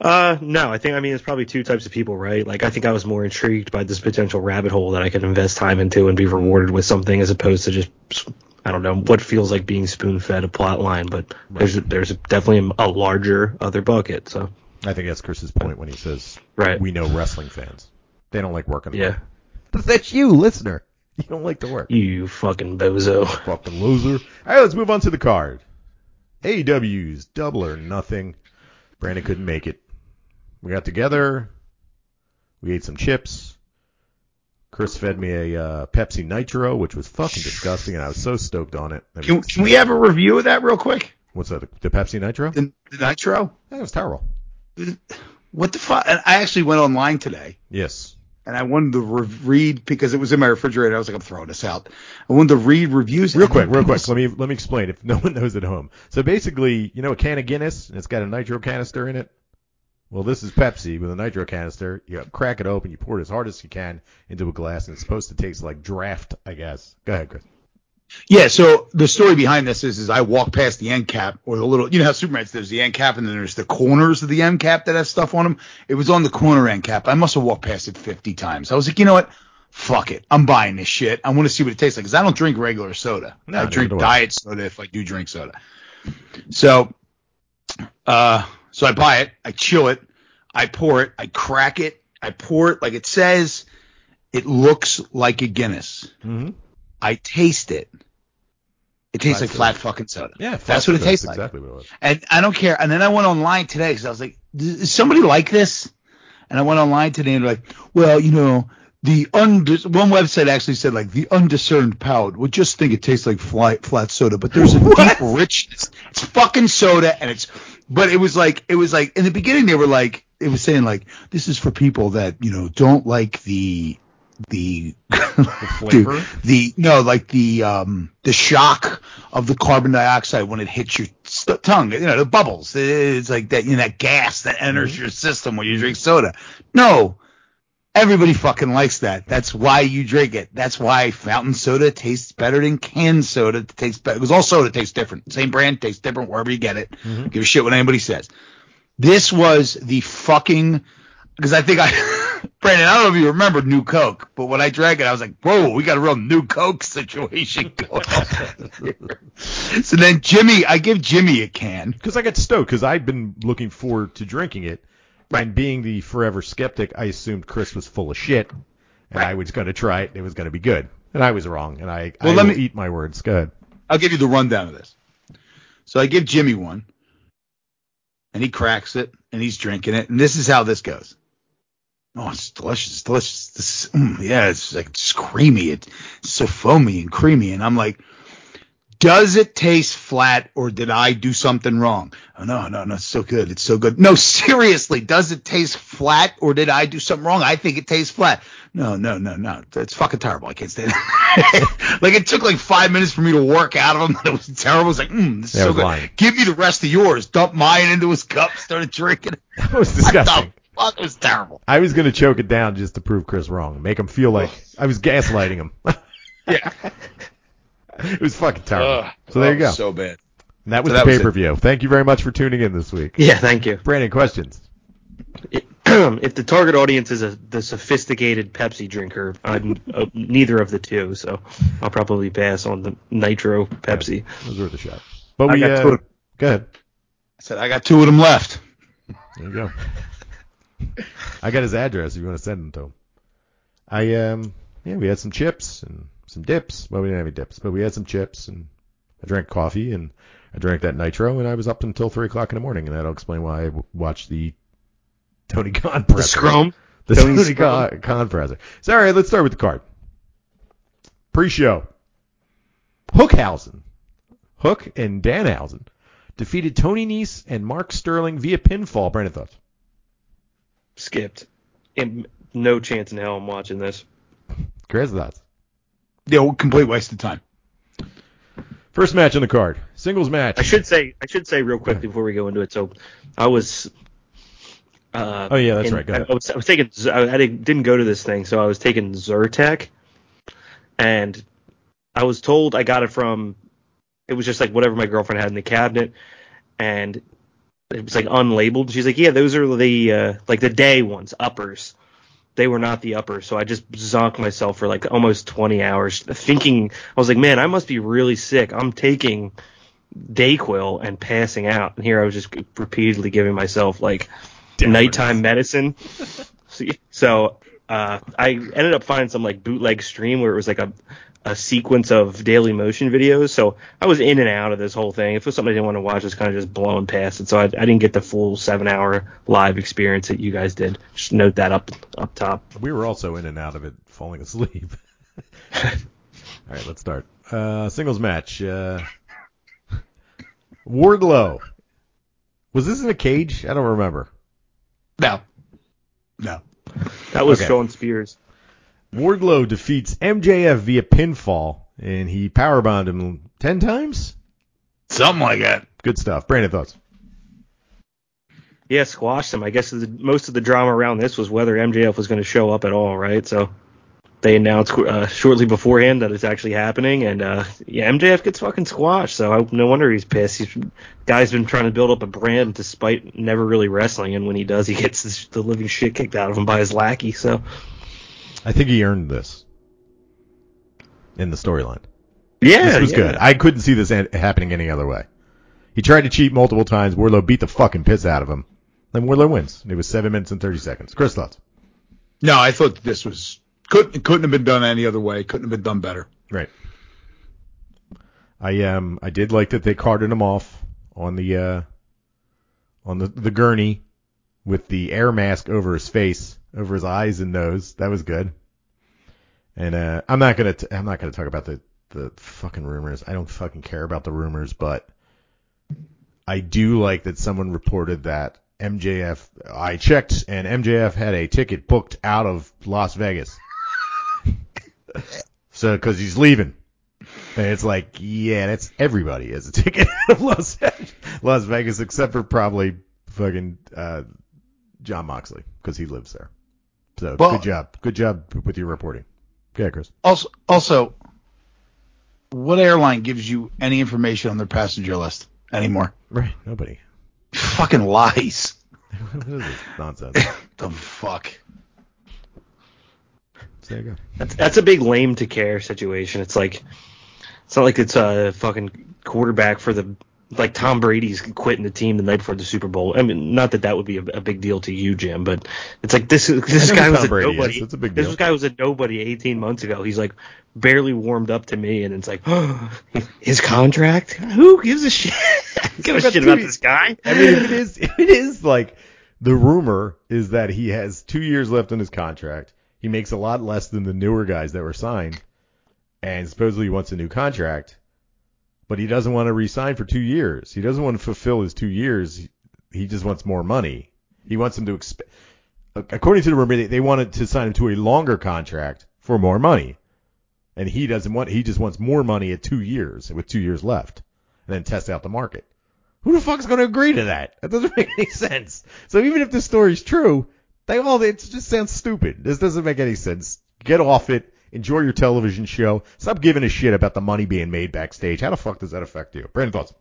Uh, no, I think I mean it's probably two types of people, right? Like I think I was more intrigued by this potential rabbit hole that I could invest time into and be rewarded with something as opposed to just I don't know what feels like being spoon fed a plot line, but right. there's there's definitely a larger other bucket. So I think that's Chris's point when he says, right, we know wrestling fans, they don't like working. Yeah, but that's you, listener. (laughs) You don't like to work. You fucking bozo. Fucking loser. All right, let's move on to the card. AEW's Double or Nothing. Brandon couldn't make it. We got together. We ate some chips. Chris fed me a uh, Pepsi Nitro, which was fucking disgusting, and I was so stoked on it. Can, can we have a review of that real quick? What's that? The Pepsi Nitro? The, the Nitro? That was terrible. What the fuck? I actually went online today. Yes. And I wanted to re- read because it was in my refrigerator. I was like, I'm throwing this out. I wanted to read reviews. Real quick, real quick. Let me let me explain if no one knows at home. So basically, you know, a can of Guinness, and it's got a nitro canister in it. Well, this is Pepsi with a nitro canister. You crack it open, you pour it as hard as you can into a glass, and it's supposed to taste like draft, I guess. Go ahead, Chris. Yeah, so the story behind this is, is I walk past the end cap or the little, you know how Superman there's the end cap and then there's the corners of the end cap that have stuff on them. It was on the corner end cap. I must have walked past it 50 times. I was like, you know what? Fuck it. I'm buying this shit. I want to see what it tastes like because I don't drink regular soda. No, I drink diet soda if I do drink soda. So, uh, so I buy it, I chill it, I pour it, I crack it, I pour it like it says. It looks like a Guinness. Mm-hmm. I taste it. It tastes flat like flat fucking soda. Yeah, that's what it tastes like. Exactly what it was. And I don't care. And then I went online today because I was like, "Is somebody like this?" And I went online today and like, well, you know, the undis- one website actually said like the undiscerned palate would just think it tastes like flat, flat soda, but there's a (laughs) deep richness. It's fucking soda, and it's. But it was like it was like in the beginning they were like it was saying like this is for people that you know don't like the the, the (laughs) flavor? the, the, no like the um the shock of the carbon dioxide when it hits your st- tongue you know the bubbles. It's like that you know that gas that enters mm-hmm. your system when you drink soda. No everybody fucking likes that. That's why you drink it. That's why fountain soda tastes better than canned soda it tastes better. Because all soda tastes different. Same brand tastes different wherever you get it. Mm-hmm. give a shit what anybody says. This was the fucking because I think I (laughs) Brandon, I don't know if you remember New Coke, but when I drank it, I was like, "Whoa, we got a real New Coke (laughs) situation going on." so then Jimmy, I give Jimmy a can because I got stoked because I've been looking forward to drinking it, right. and being the forever skeptic, I assumed Chris was full of shit, and right. I was going to try it. and It was going to be good, and I was wrong, and I well, I let me eat my words. Go ahead. I'll give you the rundown of this. So I give Jimmy one, and he cracks it, and he's drinking it, and this is how this goes. Oh, it's delicious. It's delicious. This, mm, yeah, it's like it's creamy. It's so foamy and creamy. And I'm like, does it taste flat or did I do something wrong? Oh, no, no, no. It's so good. It's so good. No, (laughs) seriously, does it taste flat or did I do something wrong? I think it tastes flat. No, no, no, no. It's fucking terrible. I can't stand it. (laughs) like it took like five minutes for me to work out of them. (laughs) It was terrible. It was like, mm, this is yeah, so good. Lying. Give me the rest of yours. Dump mine into his cup. Started drinking. It. That was disgusting fuck? It was terrible. I was gonna choke it down just to prove Chris wrong, make him feel like I was gaslighting him. (laughs) yeah. it was fucking terrible. so there you go. So bad. And that was so the pay per view. Thank you very much for tuning in this week. Yeah, thank you. Brandon, questions? (clears throat) if the target audience is a the sophisticated Pepsi drinker, I'm uh, neither of the two, so I'll probably pass on the Nitro Pepsi. Yeah, those were the shot. But we uh, go ahead. I said I got two of them left. There you go. I got his address if you want to send him to him. I um yeah, we had some chips and some dips. Well, we didn't have any dips, but we had some chips and I drank coffee and I drank that nitro, and I was up until three o'clock in the morning, and that'll explain why I w- watched the Tony Khan The presser. scrum. The Tony Tony Khan, Khan presser. So, all right, let's start with the card. Pre-show. Hookhausen, Hook and Danhausen defeated Tony Nese and Mark Sterling via pinfall. Brandon thoughts? Skipped. And no chance in hell I'm watching this. Chris thoughts? Yeah, complete waste of time. First match on the card, singles match. I should say I should say real quickly before we go into it. So I was. Uh, Oh, yeah, that's in- right. Go ahead. I was, I was taking. Z- I didn't didn't go to this thing, so I was taking Zyrtec, and I was told I got it from. It was just like whatever my girlfriend had in the cabinet, and it was like unlabeled. She's like, "Yeah, those are the uh, like the day ones, uppers." They were not the uppers, so I just zonked myself for like almost 20 hours, thinking I was like, "Man, I must be really sick." I'm taking Dayquil and passing out, and here I was just repeatedly giving myself like nighttime medicine. So- (laughs) so uh, I ended up finding some like bootleg stream where it was like a a sequence of Daily Motion videos. So I was in and out of this whole thing. If it was something I didn't want to watch, it's kind of just blowing past it. So I, I didn't get the full seven hour live experience that you guys did. Just note that up up top. We were also in and out of it, falling asleep. (laughs) All right, let's start. Uh, singles match. Uh, Wardlow. Was this in a cage? I don't remember. No. No. That was Okay. Shawn Spears. Wardlow defeats MJF via pinfall, and he powerbombed him ten times. Something like that. Good stuff. Brandon thoughts? Yeah, squashed him. I guess the, most of the drama around this was whether MJF was going to show up at all, right? So they announced uh, shortly beforehand that it's actually happening, and uh, yeah, MJF gets fucking squashed. So I, no wonder he's pissed. He's guy's been trying to build up a brand despite never really wrestling, and when he does, he gets this, the living shit kicked out of him by his lackey. So I think he earned this in the storyline. yeah, This was yeah. good. I couldn't see this happening any other way. He tried to cheat multiple times. Wardlow beat the fucking piss out of him. Then Wardlow wins. It was seven minutes and thirty seconds. Chris thoughts? No, I thought this was couldn't couldn't have been done any other way. Couldn't have been done better. Right. I um I did like that they carted him off on the uh on the the gurney with the air mask over his face, over his eyes and nose. That was good. And uh I'm not gonna t- I'm not gonna talk about the the fucking rumors. I don't fucking care about the rumors, but I do like that someone reported that MJF. I checked, and MJF had a ticket booked out of Las Vegas. (laughs) so, because he's leaving. And it's like, yeah, that's everybody has a ticket (laughs) out of Las, Vegas, Las Vegas, except for probably fucking uh, John Moxley, because he lives there. So, Well- good job. Good job with your reporting. Okay, Chris. Also, also, what airline gives you any information on their passenger list anymore? Right, nobody. Fucking lies. (laughs) (laughs) what is this nonsense? (laughs) The fuck. So there you go. That's that's a big lame to care situation. It's like it's not like it's a fucking quarterback for the like Tom Brady's quitting the team the night before the Super Bowl. I mean, not that that would be a, a big deal to you, Jim, but it's like this this guy was Tom a Brady is. nobody. It's a big This guy was a nobody 18 months ago. He's like barely warmed up to me, and it's like (gasps) his contract. Who gives a shit? (laughs) Give a shit about this guy. I mean, it is it is like the rumor is that he has two years left on his contract. He makes a lot less than the newer guys that were signed, and supposedly he wants a new contract, but he doesn't want to re-sign for two years. He doesn't want to fulfill his two years. He- just wants more money. He wants him to exp- according to the rumor, they, they wanted to sign him to a longer contract for more money, and he doesn't want. He just wants more money at two years with two years left, and then test out the market. Who the fuck's going to agree to that? That doesn't (laughs) make any sense. So even if this story's true, they all it just sounds stupid. This doesn't make any sense. Get off it. Enjoy your television show. Stop giving a shit about the money being made backstage. How the fuck does that affect you? Brandon thoughts?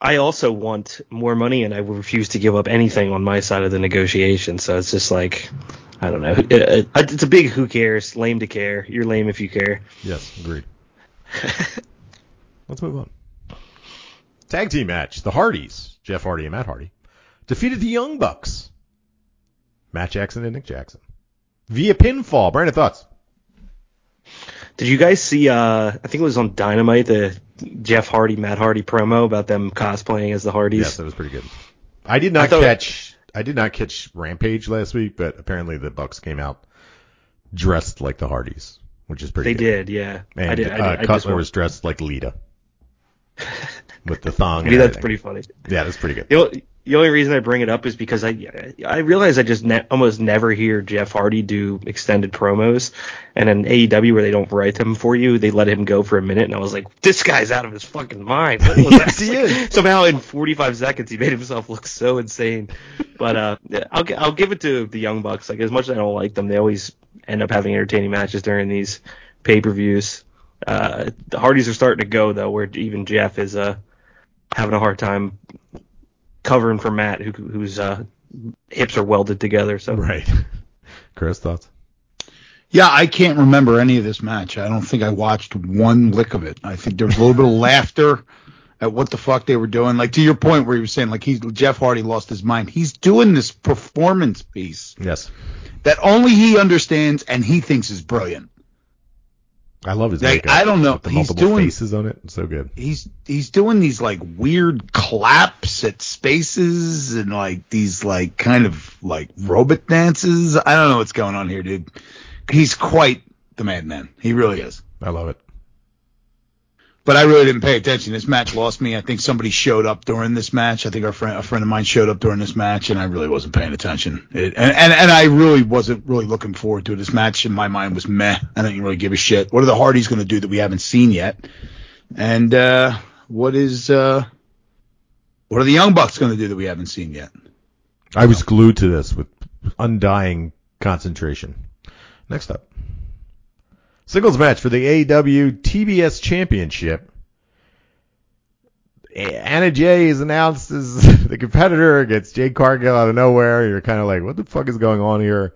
I also want more money, and I refuse to give up anything on my side of the negotiation. So it's just like, I don't know. It- it- It's a big who cares, lame to care. You're lame if you care. Yes, agreed. Let's move on. Tag team match. The Hardys, Jeff Hardy and Matt Hardy, defeated the Young Bucks. Matt Jackson and Nick Jackson. Via pinfall. Brandon thoughts? Did you guys see? Uh, I think it was on Dynamite the Jeff Hardy, Matt Hardy promo about them cosplaying as the Hardys. Yes, that was pretty good. I did not I thought- catch. I did not catch Rampage last week, but apparently the Bucks came out dressed like the Hardys, which is pretty. they good. did, yeah. And I did. I, uh, did, I just Cutler was dressed like Lita (laughs) with the thong. Maybe and that's everything. pretty funny. Yeah, that's pretty good. The only, the only reason I bring it up is because I I realize I just ne- almost never hear Jeff Hardy do extended promos, and in AEW where they don't write them for you, they let him go for a minute, and I was like, this guy's out of his fucking mind. (laughs) Yes, he is. (laughs) Somehow in 45 seconds he made himself look so insane. But uh, I'll I'll give it to the Young Bucks. Like as much as I don't like them, they always end up having entertaining matches during these pay per views. Uh, the Hardys are starting to go though, where even Jeff is uh having a hard time covering for Matt, who, whose uh, hips are welded together. So Right. Chris, thoughts? Yeah, I can't remember any of this match. I don't think I watched one lick of it. I think there was a little bit of (laughs) laughter at what the fuck they were doing. Like to your point where you were saying like he's Jeff Hardy lost his mind. He's doing this performance piece Yes. that only he understands and he thinks is brilliant. I love his Like, makeup. I don't know. He's doing- faces on it. It's so good. He's he's doing these like weird claps at spaces and like these like kind of like robot dances. I don't know what's going on here, dude. He's quite the madman. He really is. I love it. But I really didn't pay attention. This match lost me. I think somebody showed up during this match. I think our friend, a friend of mine showed up during this match, and I really wasn't paying attention. It, and, and and I really wasn't really looking forward to it. This match in my mind was meh. I didn't really give a shit. What are the Hardys going to do that we haven't seen yet? And uh, what is uh, what are the Young Bucks going to do that we haven't seen yet? I was glued to this with undying concentration. Next up. Singles match for the AEW TBS Championship. Anna Jay is announced as (laughs) the competitor against Jade Cargill out of nowhere. You're kind of like, what the fuck is going on here?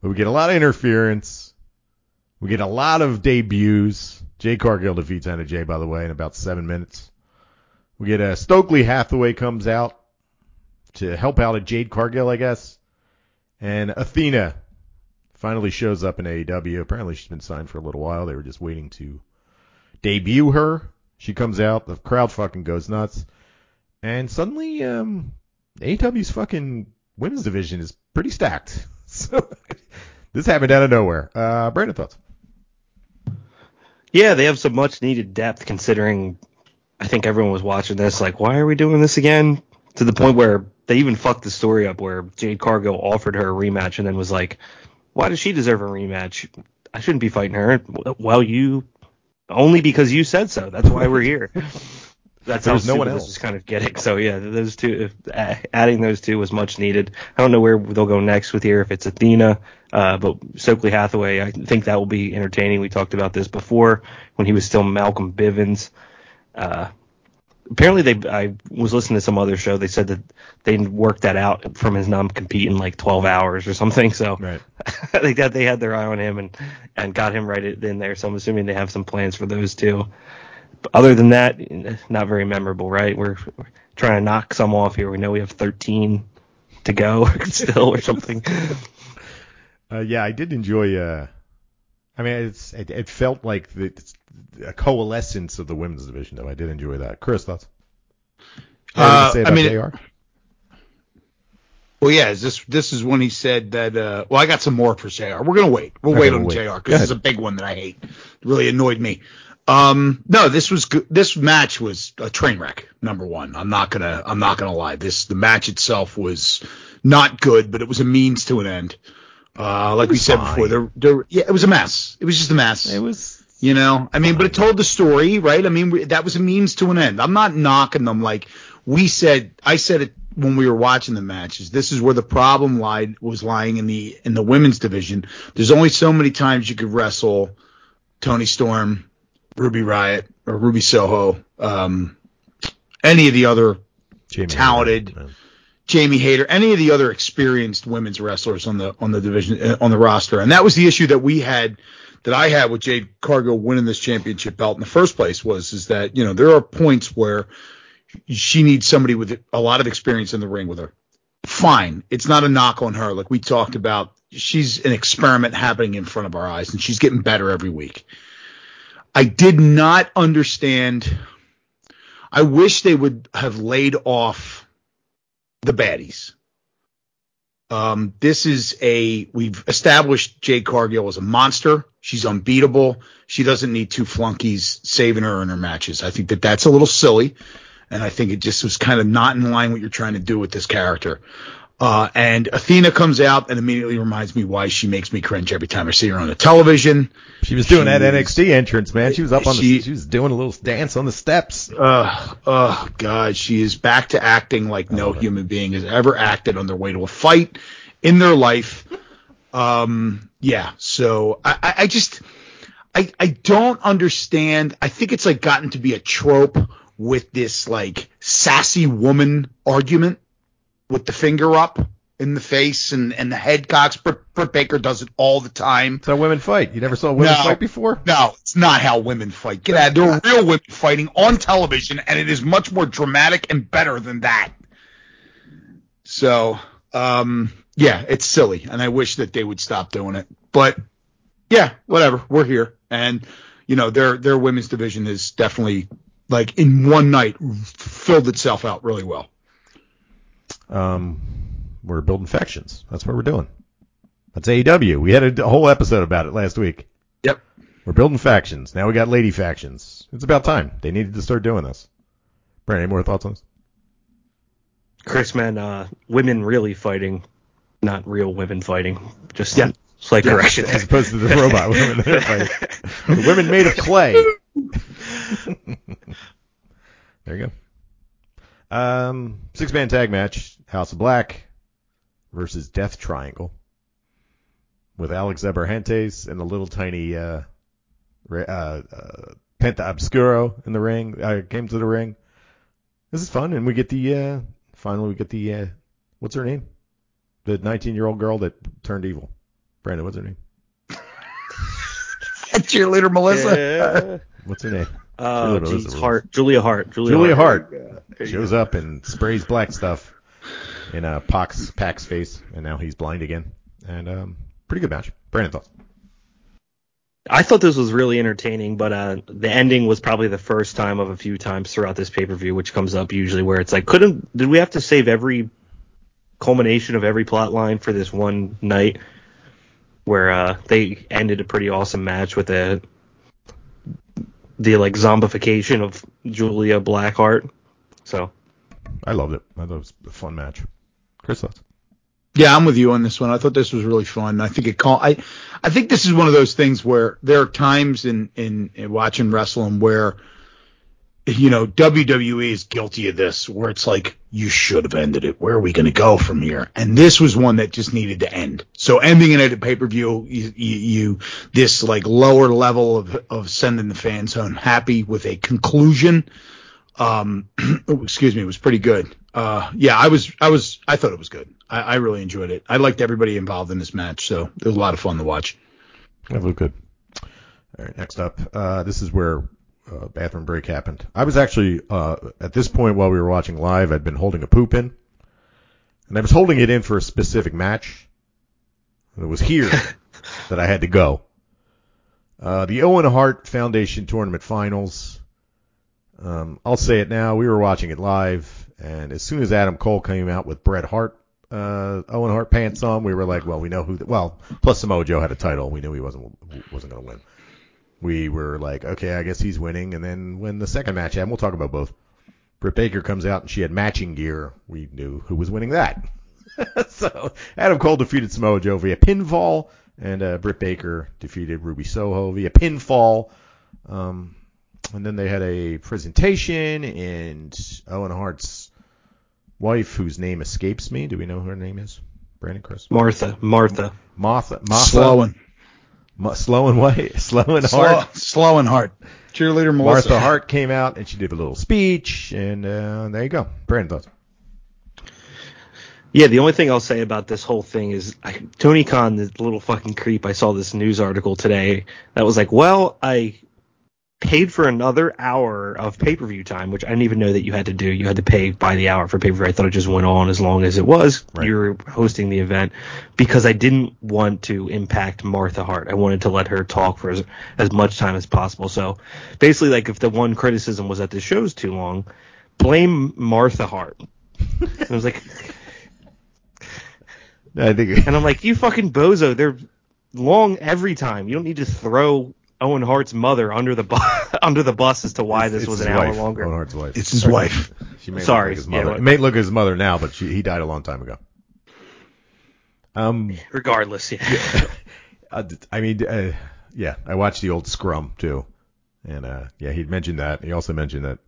But we get a lot of interference. We get a lot of debuts. Jade Cargill defeats Anna Jay, by the way, in about seven minutes. We get a Stokely Hathaway comes out to help out at Jade Cargill, I guess. And Athena finally shows up in AEW. Apparently she's been signed for a little while. They were just waiting to debut her. She comes out, the crowd fucking goes nuts. And suddenly, um, AEW's fucking women's division is pretty stacked. (laughs) So this happened out of nowhere. Uh, Brandon thoughts? Yeah, they have some much needed depth considering I think everyone was watching this like, why are we doing this again? To the point where they even fucked the story up where Jade Cargill offered her a rematch and then was like, why does she deserve a rematch? I shouldn't be fighting her. Well, you only because you said so. That's why we're here. (laughs) That's how no one else. was kind of getting. So yeah, those two, adding those two was much needed. I don't know where they'll go next with here if it's Athena, uh, but Stokely Hathaway, I think that will be entertaining. We talked about this before when he was still Malcolm Bivens. Uh, apparently they, I was listening to some other show. They said that they worked that out from his non-compete in like 12 hours or something. So Right. I think that they had their eye on him and, and got him right in there. So I'm assuming they have some plans for those two. But other than that, not very memorable, right? We're, we're trying to knock some off here. We know we have 13 to go (laughs) still or something. Uh, yeah, I did enjoy. Uh, I mean, it's it, it felt like the, it's a coalescence of the women's division, though. I did enjoy that. Chris, thoughts? Uh, Say I about mean, JR? Well, yeah, is this this is when he said that. Uh, well, I got some more for Jr. We're gonna wait. We'll Okay, wait we'll on wait. Jr. Because it's a big one that I hate. It really annoyed me. Um, no, this was good. This match was a train wreck. Number one, I'm not gonna I'm not gonna lie. This the match itself was not good, but it was a means to an end. Uh, like we said fine. before, there, there, yeah, it was a mess. It was just a mess. It was. You know, I mean, but it told the story, right? I mean, that was a means to an end. I'm not knocking them. Like we said, I said it when we were watching the matches. This is where the problem lied was lying in the in the women's division. There's only so many times you could wrestle Toni Storm, Ruby Riott, or Ruby Soho, um, any of the other Jamie talented. Man. Jamie Hayter, any of the other experienced women's wrestlers on the on the division uh, on the roster, and that was the issue that we had that I had with Jade Cargill winning this championship belt in the first place was is that you know there are points where she needs somebody with a lot of experience in the ring with her. Fine, it's not a knock on her. Like we talked about, she's an experiment happening in front of our eyes, and she's getting better every week. I did not understand. I wish they would have laid off the baddies. Um, this is a we've established Jade Cargill as a monster. She's unbeatable. She doesn't need two flunkies saving her in her matches. I think that that's a little silly, and I think it just was kind of not in line with what you're trying to do with this character. Uh, and Athena comes out and immediately reminds me why she makes me cringe every time I see her on the television. She was doing that NXT entrance, man. She was up on She- the. She was doing a little dance on the steps. Uh, oh God, she is back to acting like no human being has ever acted on their way to a fight in their life. Um, yeah. So I, I, just, I, I don't understand. I think it's like gotten to be a trope with this like sassy woman argument with the finger up in the face and, and the head cocks. Britt, Britt Baker does it all the time. That's how women fight. You never saw women No. fight before? No, it's not how women fight. Get out. There are real women fighting on television, and it is much more dramatic and better than that. So, um, yeah, it's silly, and I wish that they would stop doing it. But yeah, whatever. We're here, and you know their their women's division is definitely like in one night filled itself out really well. Um, we're building factions. That's what we're doing. That's AEW. We had a whole episode about it last week. Yep. We're building factions. Now we got lady factions. It's about time. They needed to start doing this. Brandon, any more thoughts on this? Chris, man, uh, women really fighting, not real women fighting. Just Yeah. slight correction. As opposed to the robot women that are fighting. (laughs) Women made of clay. (laughs) there you go. Um, six man tag match: House of Black versus Death Triangle, with Alex Abrahantes and the little tiny uh, uh, uh, Penta Oscuro in the ring. Uh, came to the ring. This is fun, and we get the uh, finally we get the uh, what's her name? The 19 year old girl that turned evil. Brandon, what's her name? (laughs) Cheerleader Melissa. Yeah. (laughs) What's her name? Uh, Julia Melissa geez. Hart, Julia Hart, Julia, Julia Hart. Hart shows up and sprays black stuff in uh, Pac's, Pac's face, and now he's blind again. And um, pretty good match. Brandon thoughts? I thought this was really entertaining, but uh, the ending was probably the first time of a few times throughout this pay per view, which comes up usually where it's like, couldn't did we have to save every culmination of every plot line for this one night? Where uh, they ended a pretty awesome match with a the like zombification of Julia Blackheart. So I loved it. I thought it was a fun match. Chris thoughts? Yeah, I'm with you on this one. I thought this was really fun. I think it call I I think this is one of those things where there are times in in, in watching wrestling where you know WWE is guilty of this where it's like you should have ended it. Where are we going to go from here? And this was one that just needed to end. So ending it at a pay-per-view you, you, you this like lower level of of sending the fans home happy with a conclusion um (clears throat) oh, excuse me it was pretty good uh yeah i was i was i thought it was good I, I really enjoyed it i liked everybody involved in this match so it was a lot of fun to watch That looked good. All right, next up. Uh, this is where uh, bathroom break happened. I was actually uh, at this point while we were watching live. I'd been holding a poop in, and I was holding it in for a specific match. And it was here (laughs) that I had to go. Uh, the Owen Hart Foundation Tournament Finals. Um, I'll say it now. We were watching it live, and as soon as Adam Cole came out with Bret Hart, uh, Owen Hart pants on, we were like, well, we know who. The, well, plus Samoa Joe had a title. We knew he wasn't wasn't going to win. We were like, okay, I guess he's winning. And then when the second match happened, we'll talk about both. Britt Baker comes out and she had matching gear. We knew who was winning that. (laughs) so Adam Cole defeated Samoa Joe via pinfall, and uh, Britt Baker defeated Ruby Soho via pinfall. Um, and then they had a presentation, and Owen Hart's wife, whose name escapes me. Do we know who her name is? Brandon Chris. Martha, Martha. Martha. Martha. slowing Ma- Slow and White. (laughs) Slow and slow, Hart. slow and hard cheerleader melissa Martha Hart came out and she did a little speech, and uh, there you go. Brandon thoughts. Yeah, the only thing I'll say about this whole thing is I, Tony Khan, the little fucking creep. I saw this news article today that was like, well, I paid for another hour of pay per view time, which I didn't even know that you had to do. You had to pay by the hour for pay per view. I thought it just went on as long as it was. Right. You were hosting the event because I didn't want to impact Martha Hart. I wanted to let her talk for as, as much time as possible. So basically, like if the one criticism was that the show's too long, blame Martha Hart. And I was like, (laughs) I think and I'm like, you fucking bozo. They're long every time. You don't need to throw Owen Hart's mother under the bu- (laughs) under the bus as to why this it's was an hour wife, longer. Owen Hart's wife. It's his wife. (laughs) She may Sorry, look like his mother. what- it may look like his mother now, but she, he died a long time ago. Um, Regardless, yeah. (laughs) uh, I mean, uh, yeah, I watched the old Scrum too, and uh, yeah, he'd mentioned that. He also mentioned that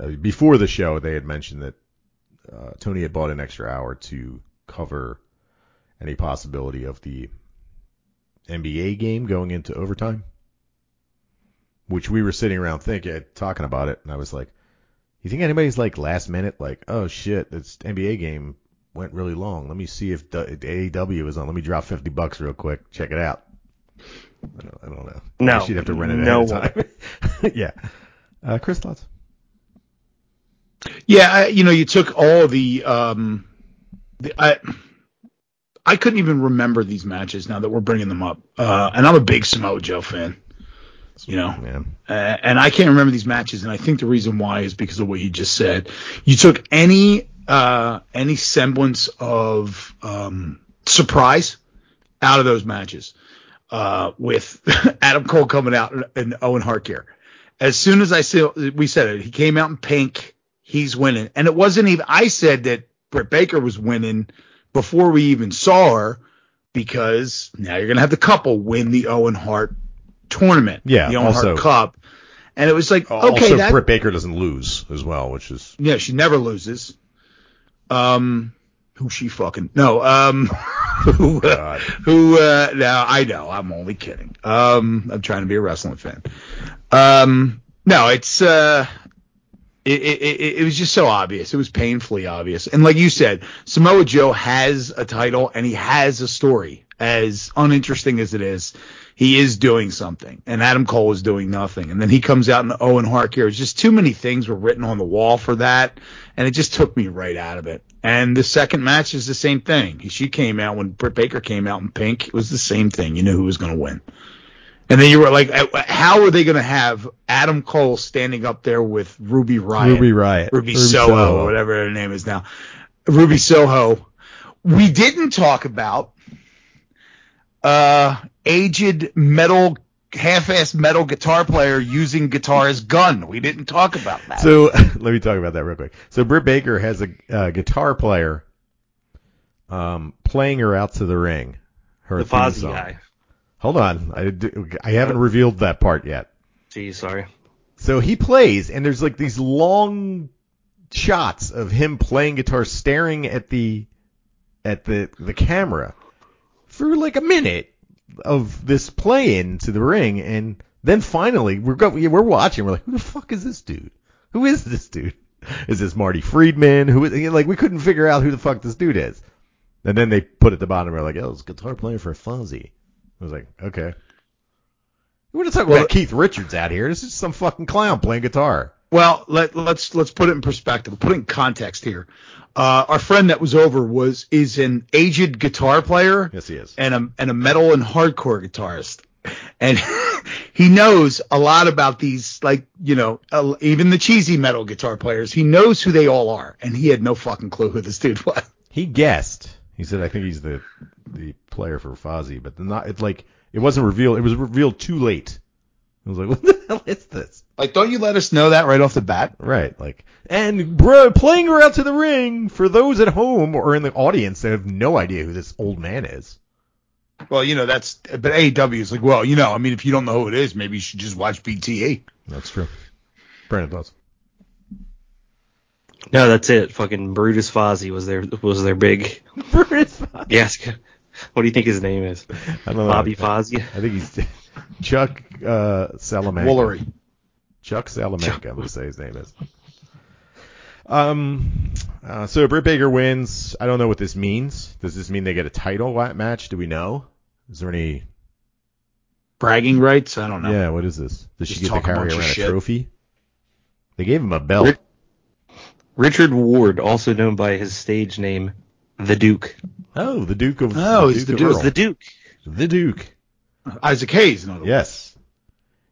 uh, before the show, they had mentioned that uh, Tony had bought an extra hour to cover any possibility of the NBA game going into overtime, which we were sitting around thinking, talking about it, and I was like, "You think anybody's like last minute, like, oh shit, this NBA game went really long. Let me see if the, AEW is on. Let me drop fifty bucks real quick, check it out." I don't, I don't know. No, I guess you'd have to rent it no ahead of time. (laughs) yeah. Uh, Chris, thoughts? Yeah, I, you know, you took all the um, the, I I couldn't even remember these matches now that we're bringing them up. Uh, and I'm a big Samoa Joe fan, you know, Yeah. uh, and I can't remember these matches. And I think the reason why is because of what you just said. You took any uh, any semblance of um, surprise out of those matches uh, with (laughs) Adam Cole coming out and Owen Hart gear. As soon as I said we said it, he came out in pink. He's winning, and it wasn't even. I said that Britt Baker was winning before we even saw her because now you're gonna have the couple win the Owen Hart tournament, Yeah, the Owen also- Hart Cup, and it was like okay, also, that Britt Baker doesn't lose as well, which is yeah, she never loses. Um, who she fucking no. Um, (laughs) who uh, (laughs) who? Uh, no, I know. I'm only kidding. Um, I'm trying to be a wrestling fan. Um, no, it's uh, it, it, it, was just so obvious. It was painfully obvious. And like you said, Samoa Joe has a title and he has a story. As uninteresting as it is, he is doing something. And Adam Cole is doing nothing. And then he comes out in the Owen Hart gear. It's just too many things were written on the wall for that. And it just took me right out of it. And the second match is the same thing. She came out when Britt Baker came out in pink. It was the same thing. You knew who was going to win. And then you were like, uh, how are they going to have Adam Cole standing up there with Ruby Riott? Ruby Riott, Ruby, Soho, whatever her name is now. Ruby Soho. We didn't talk about uh aged metal half-assed metal guitar player using guitar as gun. We didn't talk about that. So (laughs) let me talk about that real quick. So Britt Baker has a uh, guitar player um, playing her out to the ring. Her The theme Fozzy guy. Hold on, I, I haven't revealed that part yet. Geez, sorry. So he plays, and there's like these long shots of him playing guitar, staring at the at the the camera for like a minute of this play into the ring, and then finally we're go, we're watching. We're like, who the fuck is this dude? Who is this dude? Is this Marty Friedman? Who is like we couldn't figure out who the fuck this dude is. And then they put at the bottom, we're like, oh, it's guitar player for Fozzy. I was like, okay. We're not talking Well- about Keith Richards out here. This is some fucking clown playing guitar. Well, let let's let's put it in perspective. Put it in context here. Uh, our friend that was over was is an aged guitar player Yes, he is. and a and a metal and hardcore guitarist, and (laughs) he knows a lot about these like you know uh, even the cheesy metal guitar players. He knows who they all are, and he had no fucking clue who this dude was. He guessed. He said, I think he's the the player for Fozzy, but not. It's like it wasn't revealed. It was revealed too late. I was like, (laughs) what the hell is this? Like, don't you let us know that right off the bat? Right, like, and bro, playing her out to the ring for those at home or in the audience that have no idea who this old man is. Well, you know that's but AEW is like, well, you know, I mean, if you don't know who it is, maybe you should just watch BTE. That's true. Brandon thoughts. No, that's it. Fucking Brutus Fozzy was their was their big. (laughs) brutus Yes. What do you think his name is? I don't know. Bobby Fozzy. I think he's (laughs) Chuck uh, Salamanca. Woolery. Chuck Salamanca, I'm gonna say his name is. Um, uh, so Britt Baker wins. I don't know what this means. Does this mean they get a title match? Do we know? Is there any? bragging rights. I don't know. Yeah, what is this? Does she get to talk a carry around a shit. trophy? They gave him a belt. Rick- Richard Ward, also known by his stage name, the Duke. Oh, the Duke of Oh, he's the of Duke. Earl. The Duke. The Duke. Uh, Isaac Hayes, in other words. Yes.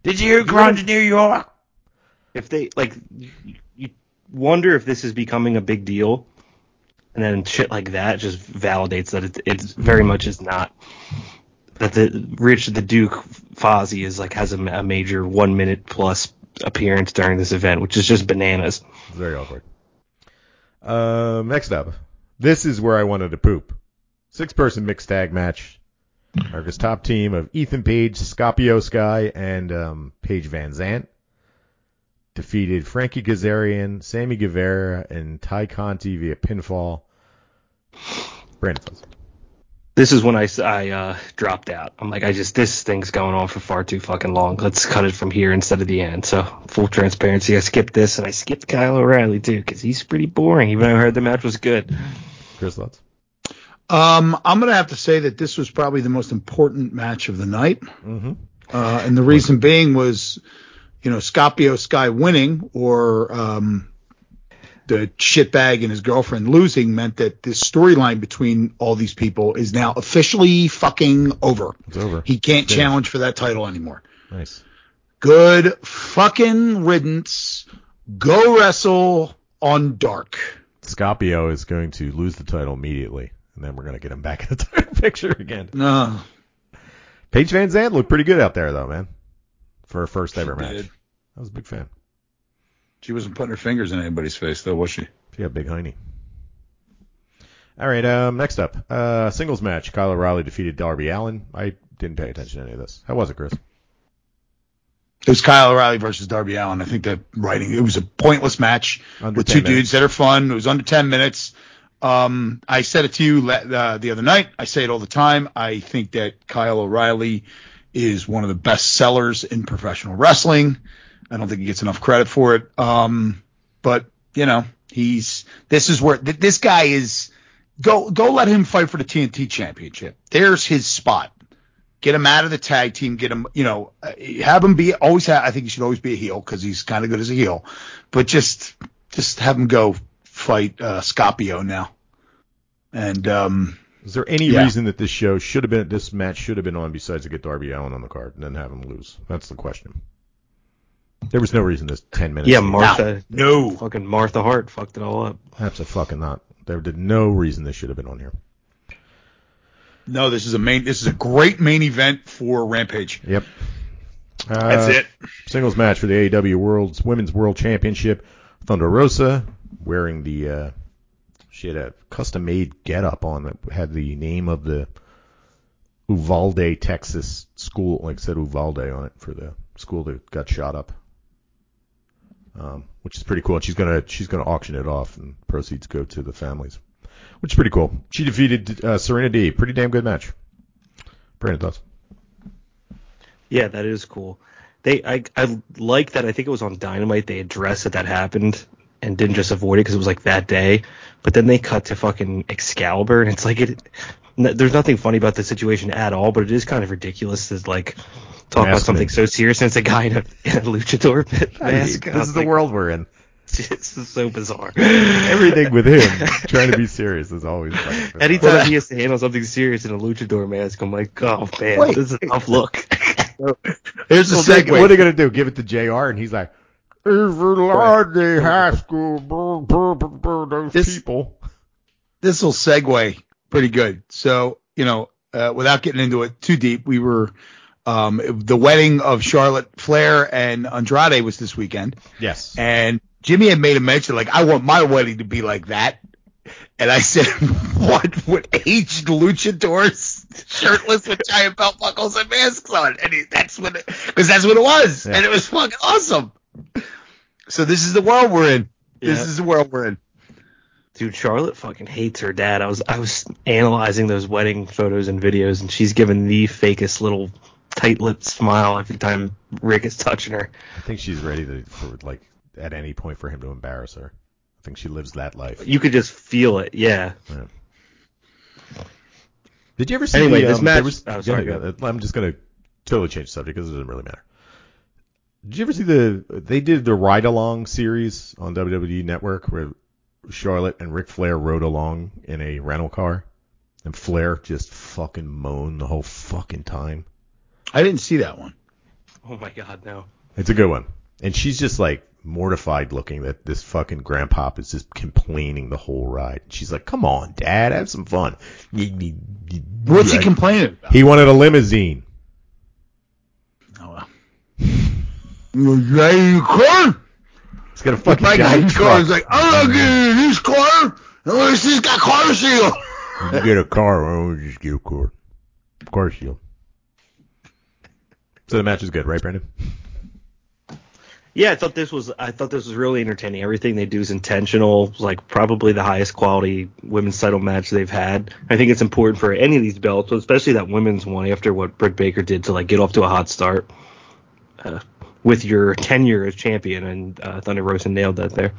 Did you hear Ground to New York? If they like, you, you wonder if this is becoming a big deal, and then shit like that just validates that it, it very much is not. That the Rich the Duke Fozzy is like has a, a major one minute plus appearance during this event, which is just bananas. It's very awkward. Um, next up, this is where I wanted to poop. Six person mixed tag match. America's top team of Ethan Page, Scorpio Sky, and um, Paige VanZant defeated Frankie Kazarian, Sammy Guevara, and Tay Conti via pinfall. Brandon. This is when I uh, dropped out. I'm like, I just this thing's going on for far too fucking long. Let's cut it from here instead of the end. So full transparency, I skipped this and I skipped Kyle O'Reilly too because he's pretty boring. Even though I heard the match was good. Chris thoughts? Um, I'm gonna have to say that this was probably the most important match of the night. Mm-hmm. Uh, and the reason being was, you know, Scorpio Sky winning or um, the shitbag and his girlfriend losing meant that this storyline between all these people is now officially fucking over. It's over. He can't challenge for that title anymore. Nice. Good fucking riddance. Go wrestle on dark. Scorpio is going to lose the title immediately, and then we're going to get him back in the (laughs) title picture again. No. Paige VanZant looked pretty good out there, though, man, for her first ever match. did. I was a big fan. She wasn't putting her fingers in anybody's face, though, was she? She got big hiney. All right, um, next up, uh, singles match. Kyle O'Reilly defeated Darby Allin. I didn't pay attention to any of this. How was it, Chris? It was Kyle O'Reilly versus Darby Allin. I think that writing it was a pointless match Under with two minutes. dudes that are fun. It was under ten minutes. Um, I said it to you le- uh, the other night. I say it all the time. I think that Kyle O'Reilly is one of the best sellers in professional wrestling. I don't think he gets enough credit for it. Um, but you know, he's this is where th- this guy is. Go go let him fight for the TNT championship. There's his spot. Get him out of the tag team. Get him, you know, uh, have him be always. Ha- I think he should always be a heel because he's kind of good as a heel. But just just have him go fight uh, Scorpio now. And um, Is there any Yeah. reason that this show should have been, this match should have been on besides to get Darby Allin on the card and then have him lose? That's the question. There was no reason this 10 minutes. Yeah, Martha. no, Fucking Martha Hart fucked it all up. Absolutely fucking not. There did no reason this should have been on here. no, this is a main. This is a great main event for Rampage. Yep. That's Uh, it. Singles match for the AEW World's Women's World Championship. Thunder Rosa wearing the uh, she had a custom made getup on that had the name of the Uvalde, Texas school, like it said Uvalde on it for the school that got shot up. Um, which is pretty cool. And she's gonna she's gonna auction it off, and proceeds go to the families, which is pretty cool. She defeated uh, Serena Deeb. Pretty damn good match. Brandon thoughts? Yeah, that is cool. They, I, I like that. I think it was on Dynamite. They addressed that that happened and didn't just avoid it because it was like that day. But then they cut to fucking Excalibur, and it's like it. There's nothing funny about the situation at all, but it is kind of ridiculous to like talk about something man. so serious and it's a guy in a, in a luchador (laughs) mask. this is the world we're in. (laughs) It's just so bizarre. Everything with him (laughs) trying to be serious is always like Anytime he has to handle something serious in a luchador mask, I'm like, oh man, Wait. this is a tough look. Here's the Well, they- segue. what are they gonna do? Give it to Jr. and he's like, Everlade High School, brr, brr, brr, brr, those This- people. this will segue pretty good. So, you know, uh, without getting into it too deep, we were um, the wedding of Charlotte Flair and Andrade was this weekend, Yes. and Jimmy had made a mention like, "I want my wedding to be like that." And I said, (laughs) "What would aged luchadors shirtless with giant belt buckles and masks on?" And he, that's what, because that's what it was, Yeah. and it was fucking awesome. So this is the world we're in. This Yeah. is the world we're in. Dude, Charlotte fucking hates her dad. I was I was analyzing those wedding photos and videos, and she's given the fakest little tight-lipped smile every time Rick is touching her. I think she's ready to, for like, at any point for him to embarrass her. I think she lives that life. You could just feel it. Yeah. Did you ever see Anyway, the, this um, match- was- oh, sorry, go. I'm just gonna totally change the subject because it doesn't really matter. Did you ever see the? They did the ride along series on WWE Network where Charlotte and Ric Flair rode along in a rental car, and Flair just fucking moaned the whole fucking time. I didn't see that one. Oh my God, no. It's a good one. And she's just like mortified looking that this fucking grandpop is just complaining the whole ride. She's like, come on, dad, have some fun. What's he complaining about? He wanted a limousine. Oh, well. You car? He's got a fucking My giant guy's car truck. is like, I'm not mm-hmm. getting this car unless it's got car seal. You get a car, oh, just get a car. Car shield. So the match is good, right, Brandon? Yeah, I thought this was I thought this was really entertaining. Everything they do is intentional. Like probably the highest quality women's title match they've had. I think it's important for any of these belts, but especially that women's one after what Britt Baker did to like get off to a hot start uh, with your tenure as champion, and uh, Thunder Rosa nailed that there.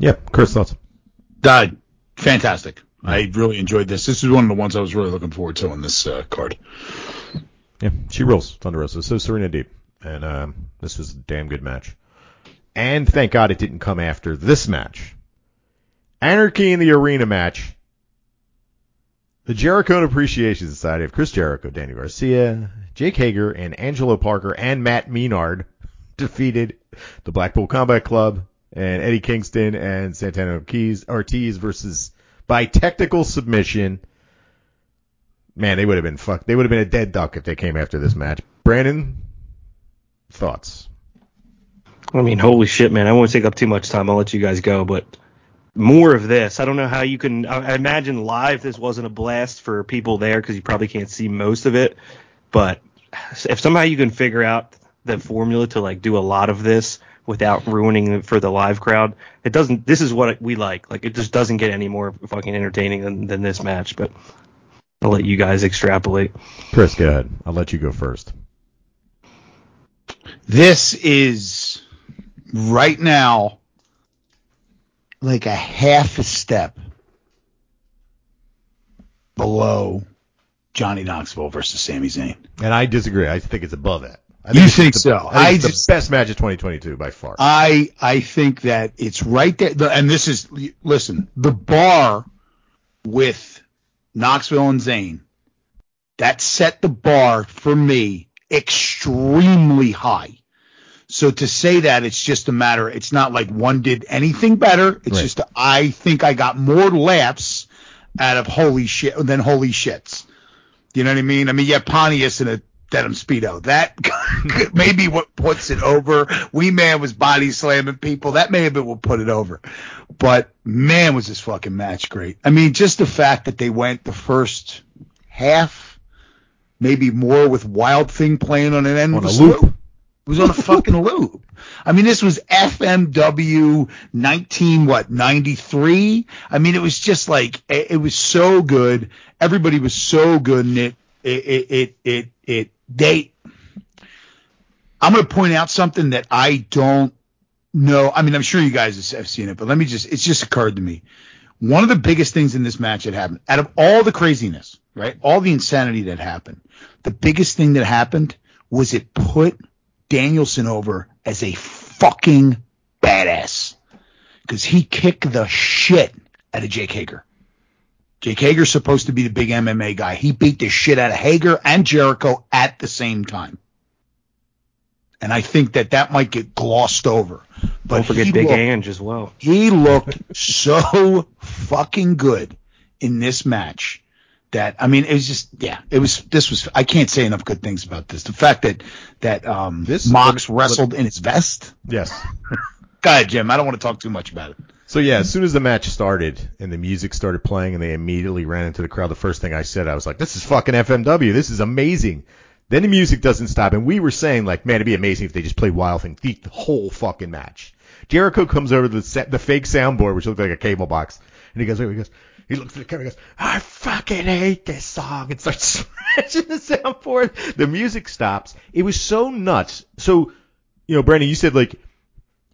Yep. Chris thoughts. Died. Fantastic. I really enjoyed this. This is one of the ones I was really looking forward to on this uh, card. Yeah, she rules Thunder Rosa. So Serena Deeb, and um, this was a damn good match. And thank God it didn't come after this match. Anarchy in the Arena match. The Jericho Appreciation Society of Chris Jericho, Danny Garcia, Jake Hager, and Angelo Parker and Matt Menard (laughs) defeated the Blackpool Combat Club and Eddie Kingston and Santana Ortiz versus by technical submission. Man, they would have been fucked. They would have been a dead duck if they came after this match. Brandon, thoughts? I mean, holy shit, man! I won't take up too much time. I'll let you guys go, but more of this. I don't know how you can. I imagine live this wasn't a blast for people there because you probably can't see most of it. But if somehow you can figure out the formula to like do a lot of this without ruining it for the live crowd, it doesn't. This is what we like. Like it just doesn't get any more fucking entertaining than, than this match. But I'll let you guys extrapolate. Chris, go ahead. I'll let you go first. This is right now like a half a step below Johnny Knoxville versus Sami Zayn. And I disagree. I think it's above that. I You it's think the, so? I think I it's just- the best match of 2022 by far. I I think that it's right there. the- And this is listen, the bar with Knoxville and Zayn, that set the bar for me extremely high. So to say that it's just a matter, it's not like one did anything better. It's Right. just I think I got more laughs out of holy shit than holy shits. You know what I mean? I mean, yeah, Pontius in a denim speedo. That (laughs) may be what puts it over. Wee Man was body slamming people. That may have been what put it over. But man, was this fucking match great. I mean, just the fact that they went the first half, maybe more with Wild Thing playing on an end On a loop. loop. It was on a fucking (laughs) loop. I mean, this was FMW 19, what, 93? I mean, it was just like, it, it was so good. Everybody was so good in it. It, it, it, it, it they, I'm going to point out something that I don't know. I mean, I'm sure you guys have seen it, but let me just, it's just occurred to me. One of the biggest things in this match that happened, out of all the craziness, right? All the insanity that happened, the biggest thing that happened was it put Danielson over as a fucking badass because he kicked the shit out of Jake Hager. Jake Hager's supposed to be the big MMA guy. He beat the shit out of Hager and Jericho at the same time. And I think that that might get glossed over. But Don't forget Big looked- Ange as well. he looked so fucking good in this match that I mean it was just yeah it was this was I can't say enough good things about this. The fact that that um This- Mox but- wrestled in his vest. Yes. (laughs) Go ahead, Jim. I don't want to talk too much about it. So yeah, as soon as the match started and the music started playing and they immediately ran into the crowd, the first thing I said, I was like, "This is fucking FMW. This is amazing." Then the music doesn't stop, and we were saying like, "Man, it'd be amazing if they just played Wild Thing the whole fucking match." Jericho comes over to the set, the fake soundboard, which looked like a cable box, and he goes, "He goes." He looks at the camera and goes, I fucking hate this song, and starts (laughs) scratching the soundboard. The music stops. It was so nuts. So, you know, Brandon, you said like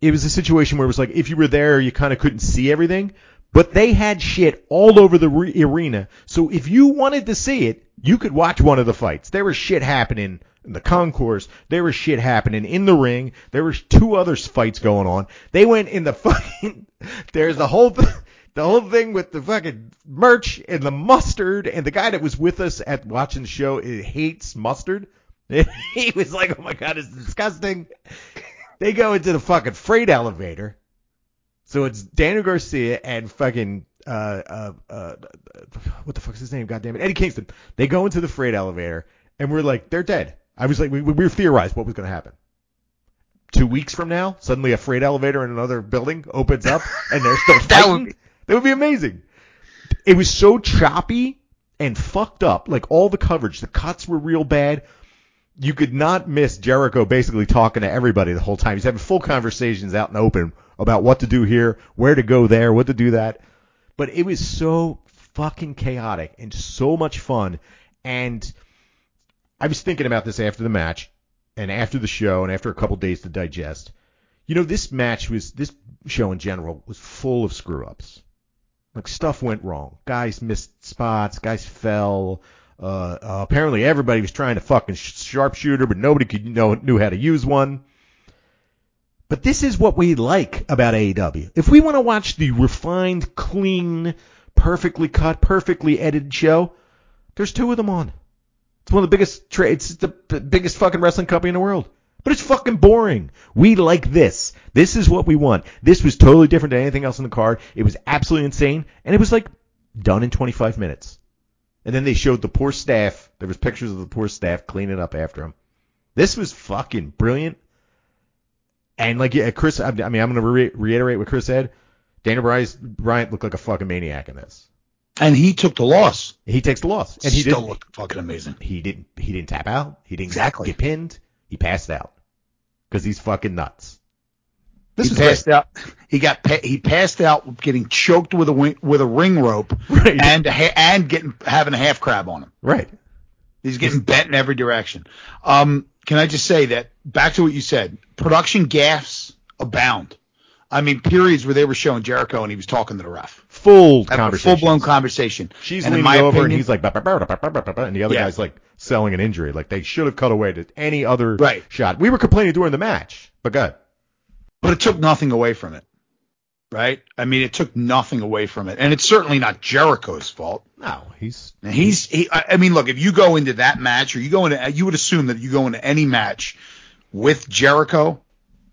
it was a situation where it was like if you were there, you kind of couldn't see everything. But they had shit all over the re- arena. So if you wanted to see it, you could watch one of the fights. There was shit happening in the concourse. There was shit happening in the ring. There was two other fights going on. They went in the (laughs) fucking. There's the whole. Th- the whole thing with the fucking merch and the mustard and the guy that was with us at watching the show hates mustard. (laughs) he was like, "Oh my god, it's disgusting." They go into the fucking freight elevator. So it's Daniel Garcia and fucking uh, uh, uh, what the fuck's his name? God damn it, Eddie Kingston. They go into the freight elevator, and we're like, they're dead. I was like, we, we were theorized what was going to happen. Two weeks from now, suddenly a freight elevator in another building opens up, (laughs) and they're still That fighting. would be- that would be amazing. It was so choppy and fucked up. Like all the coverage, the cuts were real bad. You could not miss Jericho basically talking to everybody the whole time. He's having full conversations out in open about what to do here, where to go there, what to do that. But it was so fucking chaotic and so much fun. And I was thinking about this after the match and after the show and after a couple days to digest. You know, this match was, this show in general was full of screw ups. Like stuff went wrong. Guys missed spots. Guys fell. Uh, uh, apparently everybody was trying to fucking sh- sharpshooter, but nobody could know knew how to use one. But this is what we like about AEW. If we want to watch the refined, clean, perfectly cut, perfectly edited show, there's two of them on. It's one of the biggest tra- it's the biggest fucking wrestling company in the world. But it's fucking boring. We like this. This is what we want. This was totally different than anything else on the card. It was absolutely insane, and it was like done in 25 minutes. And then they showed the poor staff. There was pictures of the poor staff cleaning up after him. This was fucking brilliant. And like yeah, Chris, I mean, I'm gonna re- reiterate what Chris said. Dana Bryce, Bryant looked like a fucking maniac in this. And he took the loss. He takes the loss, and he Still looked fucking amazing. He didn't. He didn't tap out. He didn't Exactly. get pinned. He passed out because he's fucking nuts. This he is passed great. out. He got pa- he passed out getting choked with a wing, with a ring rope Right. and a ha- and getting having a half crab on him. Right. He's getting bent in every direction. Um, can I just say that back to what you said? Production gaffes abound. I mean, periods where they were showing Jericho and he was talking to the ref. Full conversation. Full blown conversation. She's and leaning over, and he's like, "Bah, bah, bah, bah, bah, bah, bah," and the other Yeah. guy's like selling an injury. Like they should have cut away to any other Right. shot. We were complaining during the match, but good. But it took nothing away from it. Right? I mean, it took nothing away from it, and it's certainly not Jericho's fault. No, he's And he's, he, I mean, look, if you go into that match, or you go into, you would assume that you go into any match with Jericho.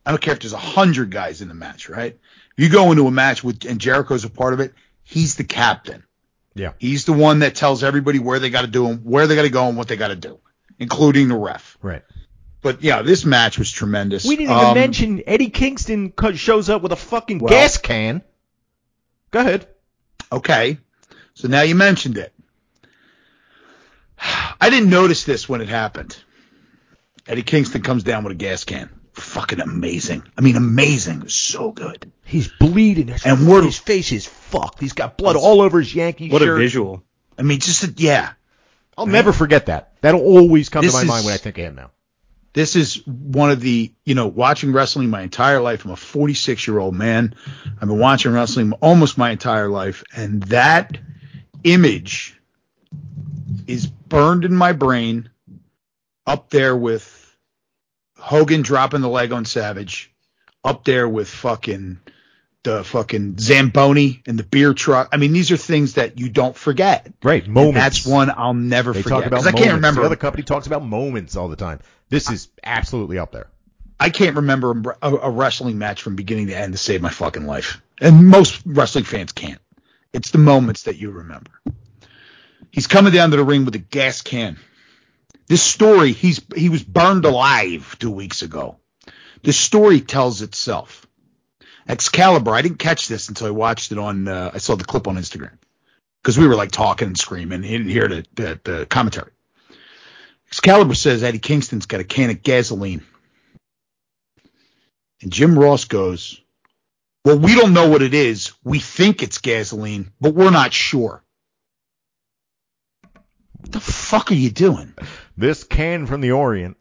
I don't care if there's a hundred guys in the match, right? If you go into a match with, and Jericho's a part of it, he's the captain. yeah. He's the one that tells everybody where they got to do and where they got to go and what they got to do, including the ref. Right. But yeah, this match was tremendous. We didn't even Um, mention Eddie Kingston shows up with a fucking Well- gas can. Go ahead. Okay. So now you mentioned it. (sighs) I didn't notice this when it happened. Eddie Kingston comes down with a gas can. Fucking amazing. I mean, amazing. So good. He's bleeding. His, And we're- his face is fucked. He's got blood all over his Yankee What shirt. a visual. I mean, just a, yeah. I'll never forget that. That'll always come This to my is- mind when I think of him now. This is one of the, you know, watching wrestling my entire life. I'm a 46 year old man. I've been watching wrestling almost my entire life. And that image is burned in my brain up there with Hogan dropping the leg on Savage, up there with fucking the fucking Zamboni and the beer truck. I mean, these are things that you don't forget. Right. And that's one I'll never They forget. talk about 'Cause I can't remember. The other company talks about moments all the time. This is absolutely up there. I can't remember a, a wrestling match from beginning to end to save my fucking life. And most wrestling fans can't. It's the moments that you remember. He's coming down to the ring with a gas can. This story, he's he was burned alive two weeks ago. The story tells itself. Excalibur, I didn't catch this until I watched it on. Uh, I saw the clip on Instagram because we were like talking and screaming. He didn't hear the, the, the commentary. Excalibur says Eddie Kingston's got a can of gasoline. And Jim Ross goes, Well, we don't know what it is. We think it's gasoline, but we're not sure. What the fuck are you doing? This can from the Orient.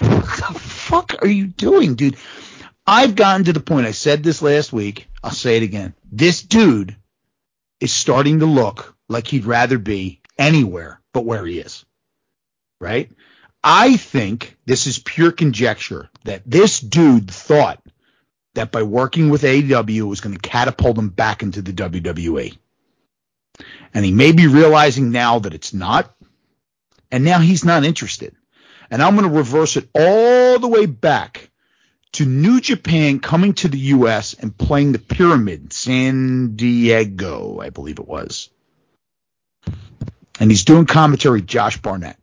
What the fuck are you doing, dude? I've gotten to the point, I said this last week, I'll say it again. This dude is starting to look like he'd rather be anywhere but where he is. Right? I think this is pure conjecture that this dude thought that by working with AEW was going to catapult him back into the WWE. And he may be realizing now that it's not. And now he's not interested. And I'm going to reverse it all the way back to New Japan coming to the U.S. and playing the Pyramid, in San Diego, I believe it was. And he's doing commentary, Josh Barnett.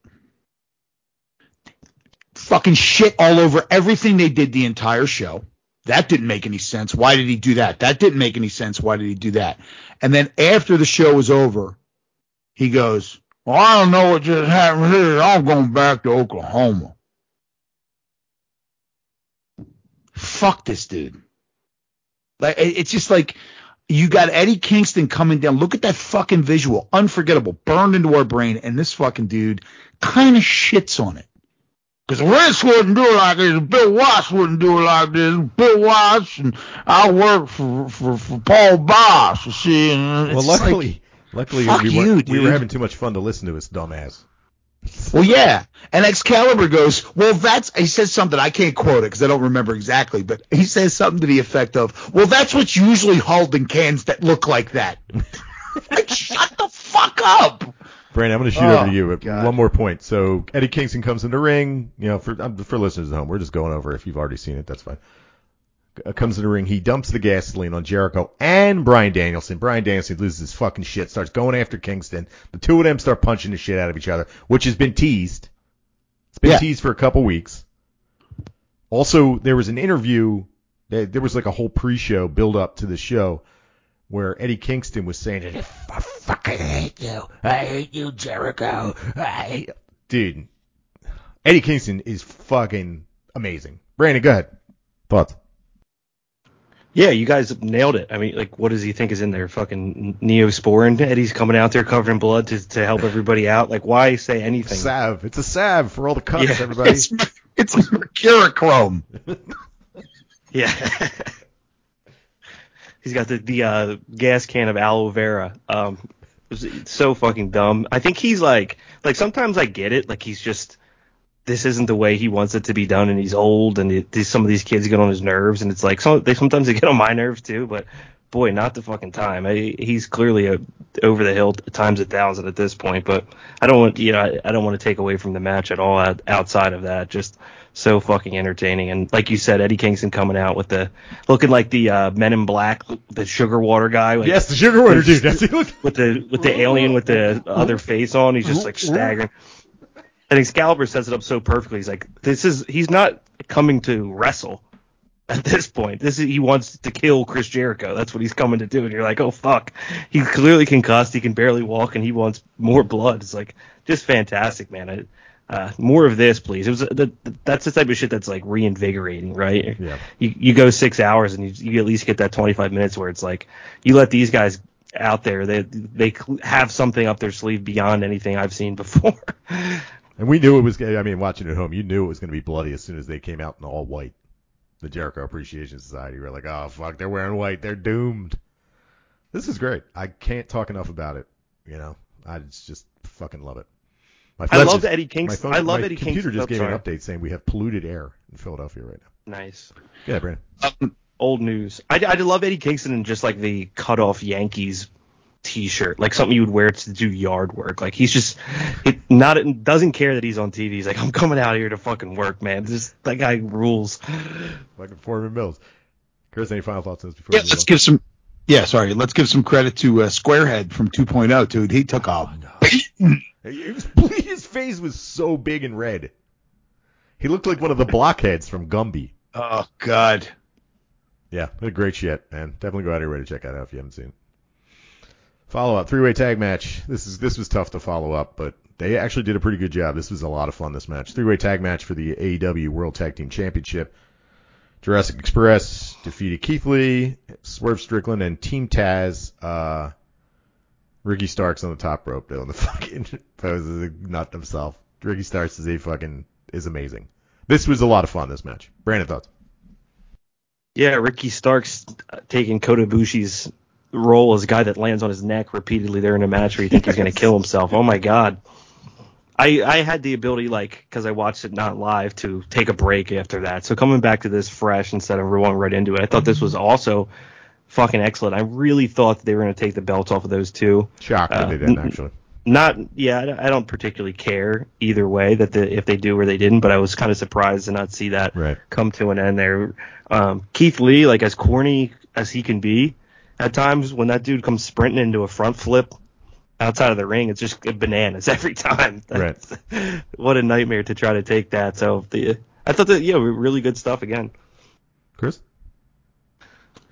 Fucking shit all over everything they did the entire show. That didn't make any sense. Why did he do that? That didn't make any sense. Why did he do that? And then after the show was over, he goes, Well, I don't know what just happened here. I'm going back to Oklahoma. Fuck this dude. Like it's just like you got Eddie Kingston coming down. Look at that fucking visual. Unforgettable. Burned into our brain. And this fucking dude kind of shits on it. Because Vince wouldn't do it like this. Bill Watts wouldn't do it like this. Bill Watts and I work for for, for Paul Boss. You see, and Well, luckily, like, luckily we, you, were, we were having too much fun to listen to his dumbass. Well, yeah. And Excalibur goes, well, that's. He says something I can't quote it because I don't remember exactly, but he says something to the effect of, "Well, that's what's usually hauled in cans that look like that." (laughs) like, shut the fuck up. Brandon, I'm going to shoot Oh, over to you. but God. One more point. So Eddie Kingston comes in the ring. You know, for um, for listeners at home, we're just going over. If you've already seen it, that's fine. Uh, comes in the ring. He dumps the gasoline on Jericho and Brian Danielson. Brian Danielson loses his fucking shit. Starts going after Kingston. The two of them start punching the shit out of each other, which has been teased. It's been Yeah. teased for a couple weeks. Also, there was an interview. There there was like a whole pre-show build up to the show where Eddie Kingston was saying, "I fucking hate you. I hate you, Jericho. I hate dude." Eddie Kingston is fucking amazing. Brandon, go ahead. Thoughts? Yeah, you guys nailed it. I mean, like, what does he think is in there? Fucking Neosporin? Eddie's coming out there covered in blood to, to help everybody out. Like, why say anything? Salve. It's a salve for all the cuts, Yeah. everybody. It's it's mercurochrome. (laughs) Yeah. He's got the the uh, gas can of aloe vera. Um, it's so fucking dumb. I think he's like like sometimes I get it. Like he's just this isn't the way he wants it to be done, and he's old, and it, these, some of these kids get on his nerves, and it's like some they sometimes they get on my nerves too. But boy, not the fucking time. I, he's clearly a over the hill times a thousand at this point. But I don't want you know I, I don't want to take away from the match at all out, outside of that. Just so fucking entertaining. And like you said, Eddie Kingston coming out with the looking like the uh, Men in Black, the sugar water guy. Like, yes, the sugar water dude. (laughs) That's it. With the with the alien with the other face on. He's just like staggering. And Excalibur sets it up so perfectly. He's like, this is he's not coming to wrestle at this point. This is he wants to kill Chris Jericho. That's what he's coming to do. And you're like, oh fuck, he's clearly concussed. He can barely walk, and he wants more blood. It's like just fantastic, man. I, uh, more of this, please. It was the, that's the type of shit that's like reinvigorating, right? Yeah. You you go six hours and you, you at least get that 25 minutes where it's like you let these guys out there. They they have something up their sleeve beyond anything I've seen before. (laughs) And we knew it was. I mean, watching at home, you knew it was going to be bloody as soon as they came out in all white. The Jericho Appreciation Society. We were like, oh fuck, they're wearing white. They're doomed. This is great. I can't talk enough about it. You know, I just fucking love it. My I love just- Eddie Kingston. I love my Eddie computer Kingston. just gave oh, me an update saying we have polluted air in Philadelphia right now. Nice. Yeah, Brandon. Um, old news. I, I love Eddie Kingston and just like the cut off Yankees t-shirt, like something you would wear to do yard work. Like he's just it, not it doesn't care that he's on TV. He's like, I'm coming out here to fucking work, man. This that guy rules. like Fucking Forman Mills. Chris, any final thoughts on this before Yeah, let's on? give some. Yeah, sorry. Let's give some credit to uh, Squarehead from 2.0, dude. He took off. It (laughs) was- (laughs) His face was so big and red. He looked like one of the blockheads from Gumby. Oh God. Yeah, great shit, man. Definitely go out of your way to check that out if you haven't seen it. Follow up, three way tag match. This is this was tough to follow up, but they actually did a pretty good job. This was a lot of fun. This match, three way tag match for the AEW World Tag Team Championship. Jurassic Express defeated Keith Lee, Swerve Strickland, and Team Taz. Uh, Ricky Starks on the top rope doing the (laughs) fucking pose as a nut himself. Ricky Starks is a fucking is amazing. This was a lot of fun. This match. Brandon thoughts? Yeah, Ricky Starks uh, taking Kota Ibushi's role as a guy that lands on his neck repeatedly there in a match where you think he's going to kill himself. Oh my god. I, I had the ability, like, because I watched it not live, to take a break after that. So coming back to this fresh instead of going right into it, I thought this was also fucking excellent. I really thought they were going to take the belts off of those two. Shocked that Uh, they didn't actually. Not, yeah, I don't- I don't particularly care either way that the, if they do or they didn't, but I was kind of surprised to not see that Right. come to an end there. Um, Keith Lee, like as corny as he can be at times, when that dude comes sprinting into a front flip outside of the ring, it's just bananas (laughs) every time. Right. (laughs) What a nightmare to try to take that. So the, I thought that yeah, really good stuff again. Chris?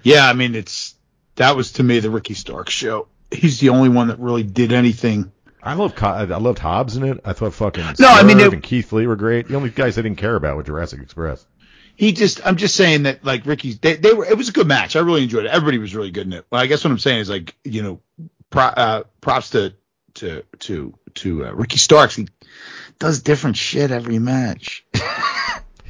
Yeah, I mean it's that was to me the Ricky Stark show. He's the only one that really did anything. I love I loved Hobbs in it. I thought fucking No, I mean, Swerve it- and Keith Lee were great. The only guys I didn't care about were Jurassic Express. He just I'm just saying that like Ricky's they, they were it was a good match. I really enjoyed it. Everybody was really good in it. Well, I guess what I'm saying is like you know pro, uh, props to to to to uh, Ricky Starks. He does different shit every match. (laughs)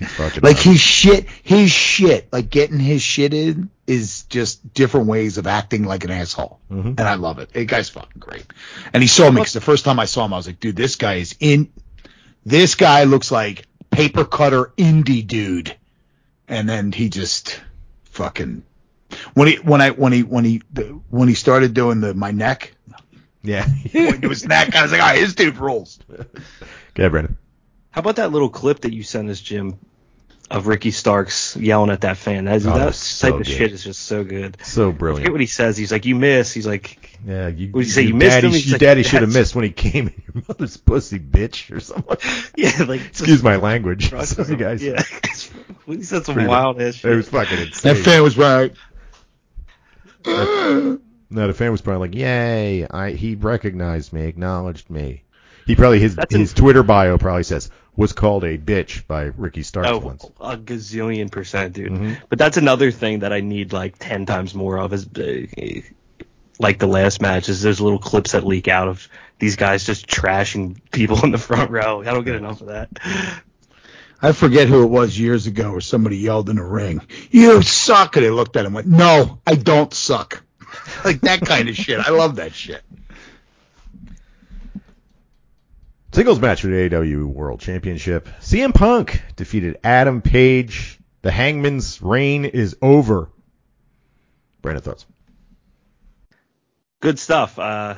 Like awesome. his shit, his shit, like getting his shit in is just different ways of acting like an asshole. Mhm. And I love it. The guy's fucking great. And he saw me because the first time I saw him, I was like, dude, this guy is in. This guy looks like paper cutter indie dude. And then he just fucking when he when I when he when he the, when he started doing the my neck yeah. pointing to his neck, I was like, all right, his dude rules. Okay, Brendan. How about that little clip that you sent us, Jim, of Ricky Starks yelling at that fan? That, Oh, that that's so type of good. shit is just so good. So I forget what he says. He's like, "You miss." He's like, Yeah, you, What you say, your you missed daddy, him? Your like, daddy should have missed when he came in your mother's pussy, bitch, or something. (laughs) "Yeah, like (laughs) Excuse my language. just- (laughs) Sorry, guys. Yeah, he said some Pretty wild ass shit. It was fucking insane. That fan was right. No, the fan was probably like, "Yay! I he recognized me, acknowledged me." He probably his That's an- his Twitter bio probably says was called a bitch by Ricky Starks Oh, once. a gazillion percent, dude. Mhm. But that's another thing that I need like ten times more of. Is uh, like the last match is there's little clips that leak out of these guys just trashing people in the front row. I don't get enough of that. I forget who it was years ago where somebody yelled in a ring, "You suck!" And they looked at him and went, "No, I don't suck." (laughs) like that kind of shit. I love that shit. Singles match for the AEW World Championship. CM Punk defeated Adam Page. The Hangman's reign is over. Brandon thoughts? Good stuff. Uh,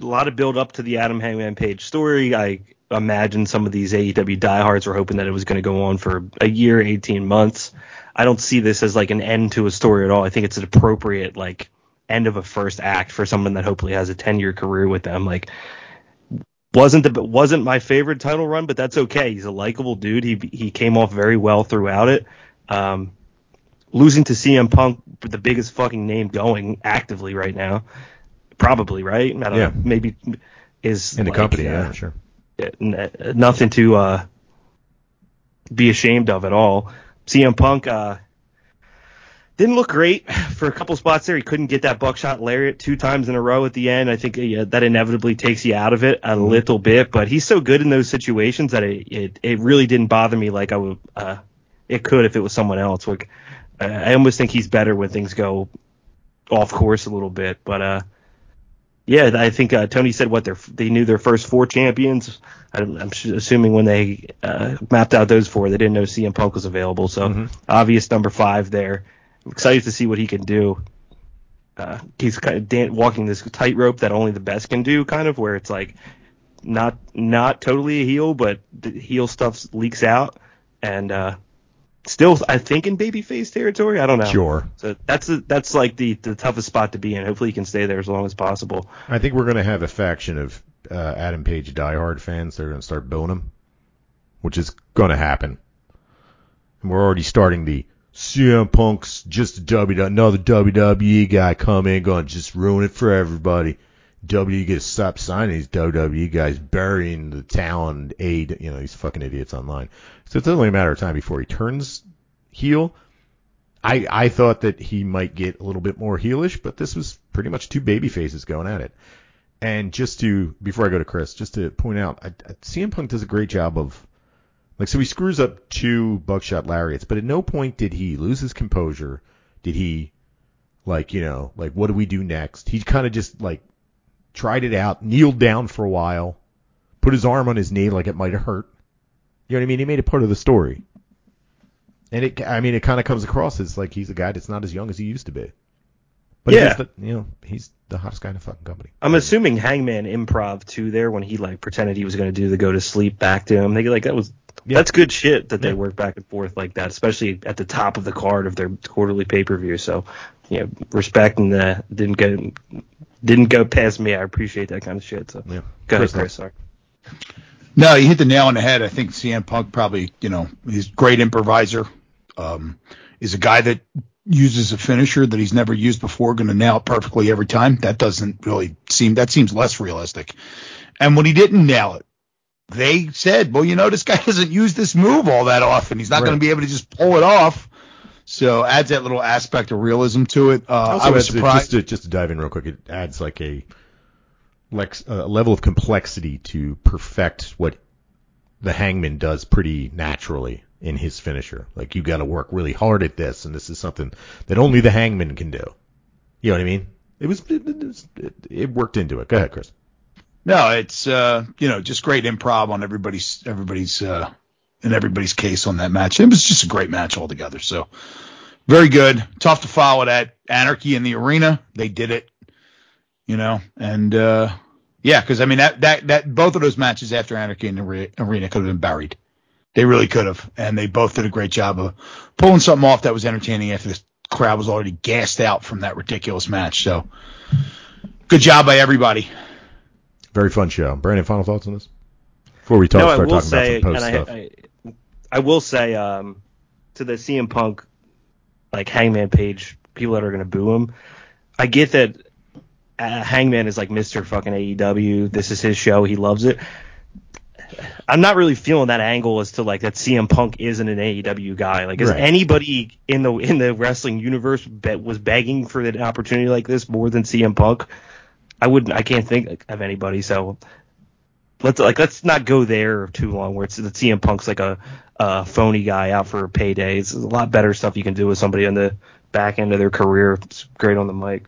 a lot of build up to the Adam Hangman Page story. I imagine some of these AEW diehards were hoping that it was going to go on for a year, 18 months. I don't see this as like an end to a story at all. I think it's an appropriate like end of a first act for someone that hopefully has a 10 year career with them. Like wasn't the wasn't my favorite title run, but that's okay. He's a likable dude. He he came off very well throughout it. Um, losing to CM Punk, the biggest fucking name going actively right now, probably right. I don't Yeah. know. Maybe is In the like, company, uh, yeah, sure. nothing to uh, be ashamed of at all. CM Punk uh, didn't look great for a couple spots there. He couldn't get that buckshot lariat two times in a row at the end. I think that inevitably takes you out of it a little bit, but he's so good in those situations that it it, it really didn't bother me like I would. Uh, it could if it was someone else. Like I I almost think he's better when things go off course a little bit, but uh. Yeah, I think uh, Tony said what they they knew their first four champions. I'm, I'm assuming when they uh, mapped out those four, they didn't know CM Punk was available. So Mhm. obvious number five there. I'm excited to see what he can do. Uh, he's kind of dan- walking this tightrope that only the best can do, kind of where it's like not not totally a heel, but the heel stuff leaks out, and uh, still I think in babyface territory. I don't know. Sure. So that's the, that's like the the toughest spot to be in. Hopefully he can stay there as long as possible. I think we're going to have a faction of uh, Adam Page diehard fans that are going to start booing him, which is going to happen. And we're already starting the CM Punk's just a W another WWE guy come in going to just ruin it for everybody. WWE gets stop signing these WWE guys burying the talent aid you know these fucking idiots online. So it's only a matter of time before he turns heel. I I thought that he might get a little bit more heelish, but this was pretty much two baby faces going at it. And just to before I go to Chris, just to point out, I, I, CM Punk does a great job of like so he screws up two buckshot lariats, but at no point did he lose his composure. Did he Like, you know, like what do we do next? He kind of just like tried it out, kneeled down for a while, put his arm on his knee like it might have hurt. You know what I mean? He made it part of the story. And it, I mean, it kind of comes across as like he's a guy that's not as young as he used to be. But Yeah. he's the, you know, he's the hottest guy in the fucking company. I'm assuming Hangman improv too there when he like pretended he was going to do the go to sleep back to him. They like that was Yeah. that's good shit that they Yeah. work back and forth like that, especially at the top of the card of their quarterly pay per view. So, you know, respect and uh, didn't go didn't go past me. I appreciate that kind of shit. So Yeah. go ahead, Chris, Chris. Sorry. No, you hit the nail on the head. I think CM Punk probably, you know, he's a great improviser. Um, is a guy that uses a finisher that he's never used before, going to nail it perfectly every time. That doesn't really seem, that seems less realistic. And when he didn't nail it, they said, well, you know, this guy (laughs) doesn't use this move all that often. He's not going to be able to just pull it off. So adds that little aspect of realism to it. Uh, I was surprised. Just to, just to dive in real quick, it adds like a lex, a level of complexity to perfect what the Hangman does pretty naturally in his finisher. Like you got to work really hard at this, and this is something that only the Hangman can do. You know what I mean? It was it, it, was- it, it worked into it. Go ahead, Chris. No, it's uh, you know just great improv on everybody's everybody's uh, in everybody's case on that match. It was just a great match altogether. So very good. Tough to follow that Anarchy in the arena. They did it, you know, and uh, yeah, because I mean that that that both of those matches after Anarchy in the re- arena could have been buried. They really could have, and they both did a great job of pulling something off that was entertaining after the crowd was already gassed out from that ridiculous match. So good job by everybody. Very fun show. Brandon, final thoughts on this before we talk no, I start will talking say, about and some I, post stuff. I, I will say, um, to the CM Punk, like Hangman page, people that are gonna boo him, I get that uh, Hangman is like Mr. fucking AEW. This is his show. He loves it. I'm not really feeling that angle as to like that CM Punk isn't an AEW guy. Like, is Right. anybody in the in the wrestling universe be, was begging for an opportunity like this more than CM Punk? I wouldn't. I can't think of anybody. So let's like let's not go there too long where it's the CM Punk's like a, a phony guy out for a payday. It's a lot better stuff you can do with somebody on the back end of their career. It's great on the mic.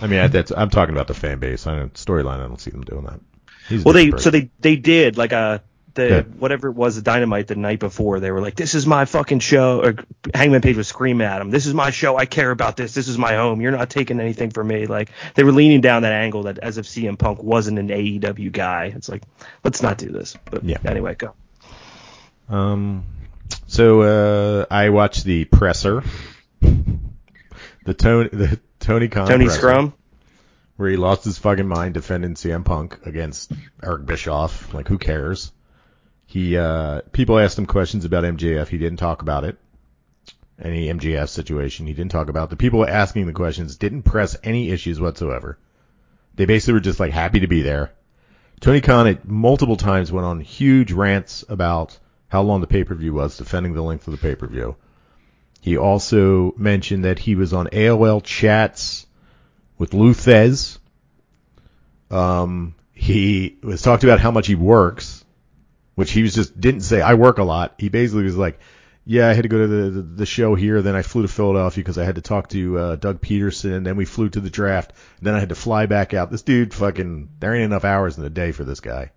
I mean, I, that's I'm talking about the fan base. I don't storyline. I don't see them doing that. He's Well, they so they they did like uh the Yeah. whatever it was the dynamite the night before they were like this is my fucking show or Hangman Page was screaming at him this is my show I care about this this is my home you're not taking anything from me like they were leaning down that angle that as if CM Punk wasn't an AEW guy it's like let's not do this but Yeah. anyway go Um, so uh, I watched the presser, the Tony the Tony Khan Tony presser, Scrum where he lost his fucking mind defending CM Punk against Eric Bischoff. Like, who cares? He uh, people asked him questions about MJF. He didn't talk about it. Any MJF situation, he didn't talk about. The people asking the questions didn't press any issues whatsoever. They basically were just like happy to be there. Tony Khan at multiple times went on huge rants about how long the pay per view was, defending the length of the pay per view. He also mentioned that he was on AOL chats with Lou Thesz. Um, he was talked about how much he works, which he was just didn't say. I work a lot. He basically was like, "Yeah, I had to go to the the, the show here. Then I flew to Philadelphia because I had to talk to uh, Doug Pederson. and Then we flew to the draft. and Then I had to fly back out. This dude, fucking, there ain't enough hours in the day for this guy."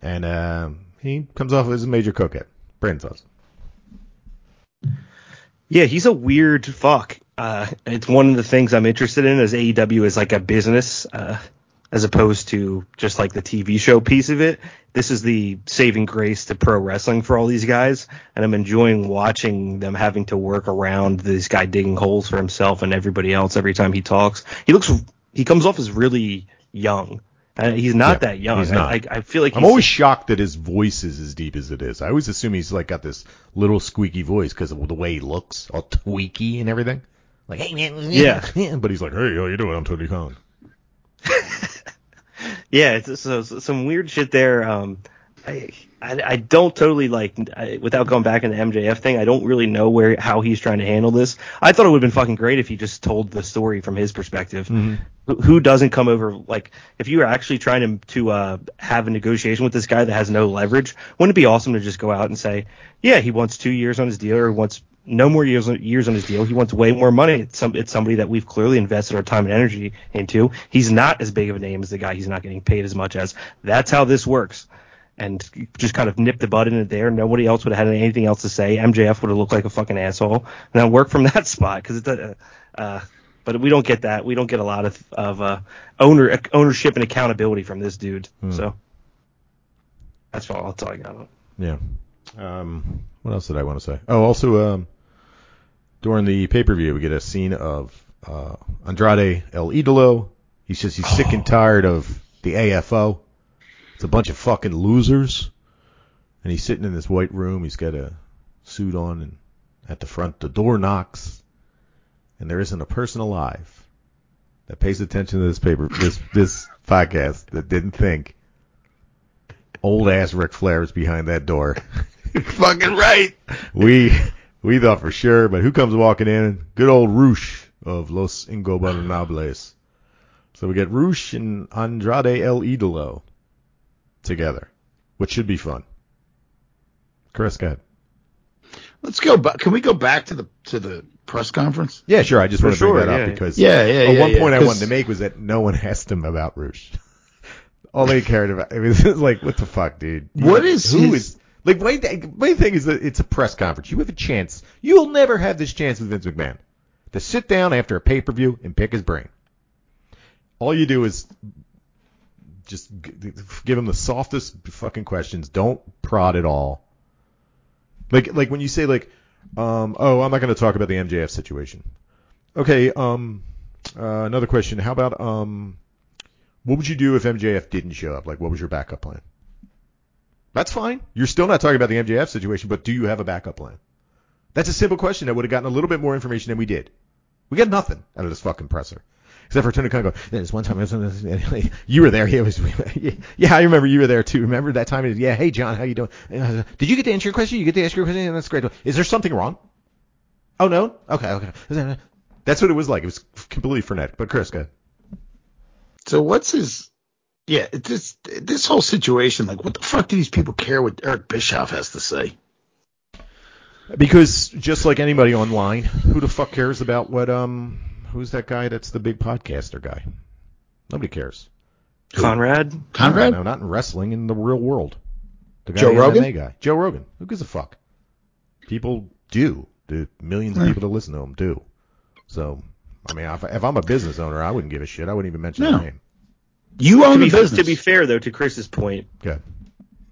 And um, he comes off as a major cokehead. Brandon thoughts. Yeah, he's a weird fuck. Uh, it's one of the things I'm interested in as AEW is like a business, uh, as opposed to just like the TV show piece of it. This is the saving grace to pro wrestling for all these guys, and I'm enjoying watching them having to work around this guy digging holes for himself and everybody else every time he talks. He looks, he comes off as really young. Uh, he's not Yeah, that young. he's I, not. I, I feel like I'm always shocked that his voice is as deep as it is. I always assume he's like got this little squeaky voice because of the way he looks, all tweaky and everything. Like, hey man, Yeah. (laughs) but he's like, hey, how you doing? I'm Tony Khan. (laughs) Yeah, it's so, so- some weird shit there. Um, I, I I don't totally like I, without going back into the MJF thing. I don't really know where how he's trying to handle this. I thought it would have been fucking great if he just told the story from his perspective. Who, who doesn't come over like if you were actually trying to to uh, have a negotiation with this guy that has no leverage? Wouldn't it be awesome to just go out and say, yeah, he wants two years on his deal or he wants no more years years on his deal. He wants way more money. It's, some, it's somebody that we've clearly invested our time and energy into. He's not as big of a name as the guy he's not getting paid as much as. That's how this works. And just kind of nipped the bud in it there. Nobody else would have had anything else to say. MJF would have looked like a fucking asshole. And then work from (laughs) that spot because it. Uh, uh, but we don't get that. We don't get a lot of of uh, owner ownership and accountability from this dude. Hmm. So that's all. That's all I got. Yeah. Um, what else did I want to say? Oh, also, um, during the pay per view, we get a scene of uh, Andrade El Idolo. He says he's sick and (sighs) tired of the AFO. It's a bunch of fucking losers. And he's sitting in this white room. He's got a suit on, and at the front, the door knocks, and there isn't a person alive that pays attention to this paper, this this podcast that didn't think old ass Ric Flair is behind that door. (laughs) fucking right. We we thought for sure, but who comes walking in? Good old Rush of Los Ingobernables. So we get Rush and Andrade El Idolo together, which should be fun. Chris, go ahead. Let's go back. Can we go back to the to the press conference? Yeah, sure. I just want to bring that yeah. up because yeah, yeah, yeah. One yeah, point I wanted to make was that no one (laughs) asked him about Roosh. (laughs) All they cared about it was like, what the fuck, dude? What is who his, is like my, my thing is that it's a press conference. You have a chance. You'll never have this chance with Vince McMahon to sit down after a pay per view and pick his brain. All you do is just give him the softest fucking questions. Don't prod at all. Like like when you say like, um, oh, I'm not going to talk about the MJF situation. Okay. Um, uh, another question. How about um, what would you do if MJF didn't show up? Like, what was your backup plan? That's fine. You're still not talking about the MJF situation, but do you have a backup plan? That's a simple question that would have gotten a little bit more information than we did. We got nothing out of this fucking presser. Except for Tony Khan going, there's one time, I was, you were there. He was, (laughs) yeah, I remember you were there too. Remember that time? Yeah, hey John, how you doing? Did you get to answer your question? You get to ask your question? That's great. Is there something wrong? Oh no? Okay, okay. That's what it was like. It was completely frenetic. But Chris, go ahead. So what's his yeah, this this whole situation, like, what the fuck do these people care what Eric Bischoff has to say? Because just like anybody online, who the fuck cares about what um who's that guy that's the big podcaster guy? Nobody cares. Conrad? Conrad? No, not in wrestling, in the real world. The guy, Joe Rogan? MMA guy. Joe Rogan. Who gives a fuck? People do. The millions of hmm. people that listen to him do. So, I mean, if, if I'm a business owner, I wouldn't give a shit. I wouldn't even mention no. the name. You own to the be, business. To be fair, though, to Chris's point,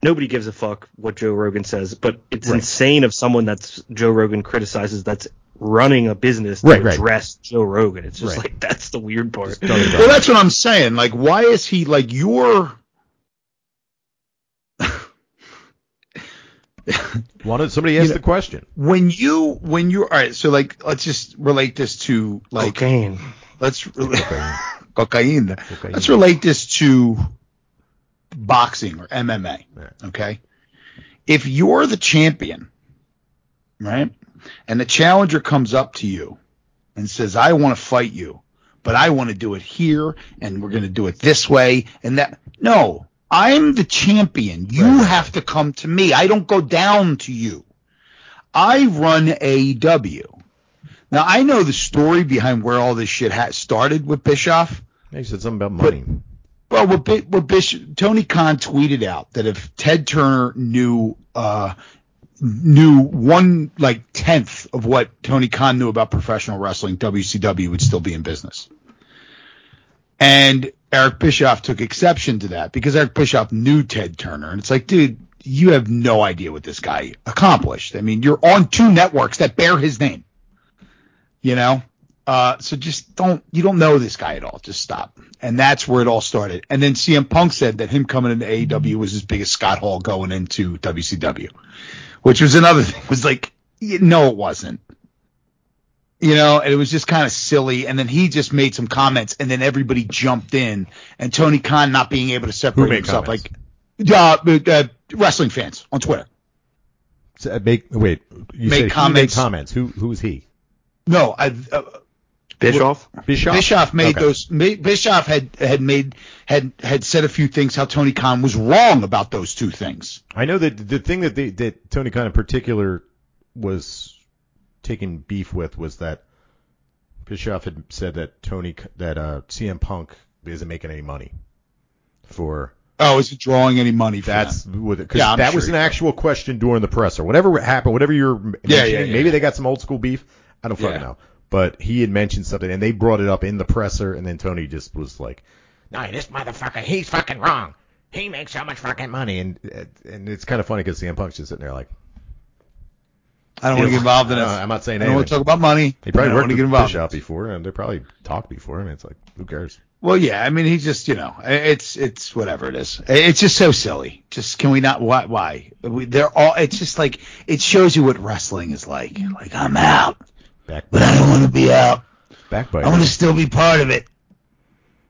nobody gives a fuck what Joe Rogan says, but it's right. insane of someone that's Joe Rogan criticizes that's running a business to right, address right. Joe Rogan. It's just like that's the weird part. Well, that's what I'm saying. Like, why is he like your? (laughs) Wanted somebody asked you know, the question. When you when you all right, so like let's just relate this to like cocaine. Let's (laughs) cocaine. cocaine. Let's relate this to boxing or MMA. Okay. If you're the champion, right, and the challenger comes up to you and says, I want to fight you, but I want to do it here and we're going to do it this way and that. No, I'm the champion. You right. have to come to me. I don't go down to you. I run AEW. Now I know the story behind where all this shit ha- started with Bischoff. He said something about money. But, well, what, what Bischoff, Tony Khan tweeted out that if Ted Turner knew uh, knew one like tenth of what Tony Khan knew about professional wrestling, WCW would still be in business. And Eric Bischoff took exception to that because Eric Bischoff knew Ted Turner, and it's like, dude, you have no idea what this guy accomplished. I mean, you're on two networks that bear his name. You know, uh, so just don't you don't know this guy at all. Just stop. And that's where it all started. And then CM Punk said that him coming into AEW was as big as Scott Hall going into WCW, which was another (laughs) thing. It was like, no, it wasn't. You know, and it was just kind of silly. And then he just made some comments, and then everybody jumped in. And Tony Khan not being able to separate himself, comments? like uh, uh, wrestling fans on Twitter. So, uh, make wait, you make said comments. He made comments. Who who was he? No, I, uh, Bischoff. Bischoff. Bischoff made okay. those. Bischoff had had made had had said a few things how Tony Khan was wrong about those two things. I know that the thing that they, that Tony Khan in particular was taking beef with was that Bischoff had said that Tony that uh, CM Punk isn't making any money for Oh, is it drawing any money? For that's with it because Yeah, I'm that sure was an actual question during the presser. Whatever happened, whatever you're Yeah, yeah, yeah. maybe they got some old school beef. I don't fucking Yeah. know. But he had mentioned something, and they brought it up in the presser, and then Tony just was like, "No, this motherfucker, he's fucking wrong. He makes so much fucking money." And and it's kind of funny because CM Punk's just sitting there like, I don't want to get involved in it. I'm not saying I don't want to talk about money. He probably worked to get involved. Bischoff before, and they probably talked before, and it's like, who cares? Well, yeah. I mean, he just, you know, it's it's whatever it is. It's just so silly. Just can we not? Why? Why? We, they're all. It's just like it shows you what wrestling is like. Like I'm out, Back, but I don't want to be out. backbite. I want to still be part of it.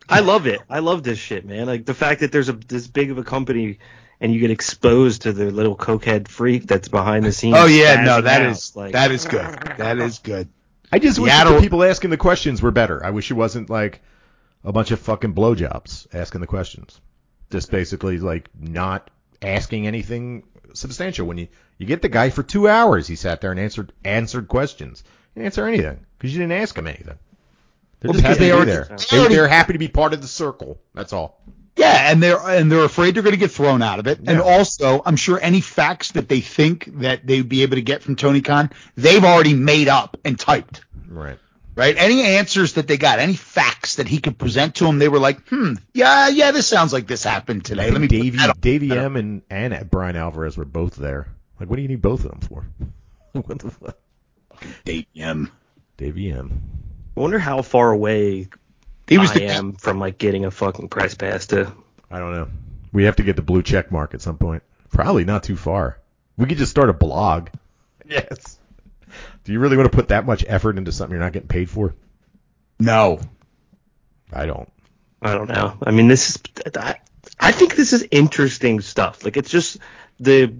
I love it. I love this shit, man. Like the fact that there's a this big of a company and you get exposed to the little cokehead freak that's behind the scenes. Oh yeah, no, spazzing that out. is like that is good. That is good. I just wish Yeah, the people asking the questions were better. I wish it wasn't like a bunch of fucking blowjobs asking the questions. Just basically like not asking anything substantial. When you you get the guy for two hours, he sat there and answered answered questions. He didn't answer anything because you didn't ask him anything. They're Well, just because happy they to be there. they They, already- they're happy to be part of the circle. That's all. Yeah, and they're and they're afraid they're going to get thrown out of it. And also, I'm sure any facts that they think that they'd be able to get from Tony Khan, they've already made up and typed. Right. Right? Any answers that they got, any facts that he could present to them, they were like, hmm, yeah, yeah, this sounds like this happened today. Let me Davey. Davey M and and Bryan Alvarez were both there. Like, what do you need both of them for? (laughs) what the fuck? Date him. Davey M. I wonder how far away He was I the am from like getting a fucking press pass to. I don't know. We have to get the blue check mark at some point. Probably not too far. We could just start a blog. Yes. Do you really want to put that much effort into something you're not getting paid for? no. I don't. I don't know. I mean, this is. I, I think this is interesting stuff. Like it's just the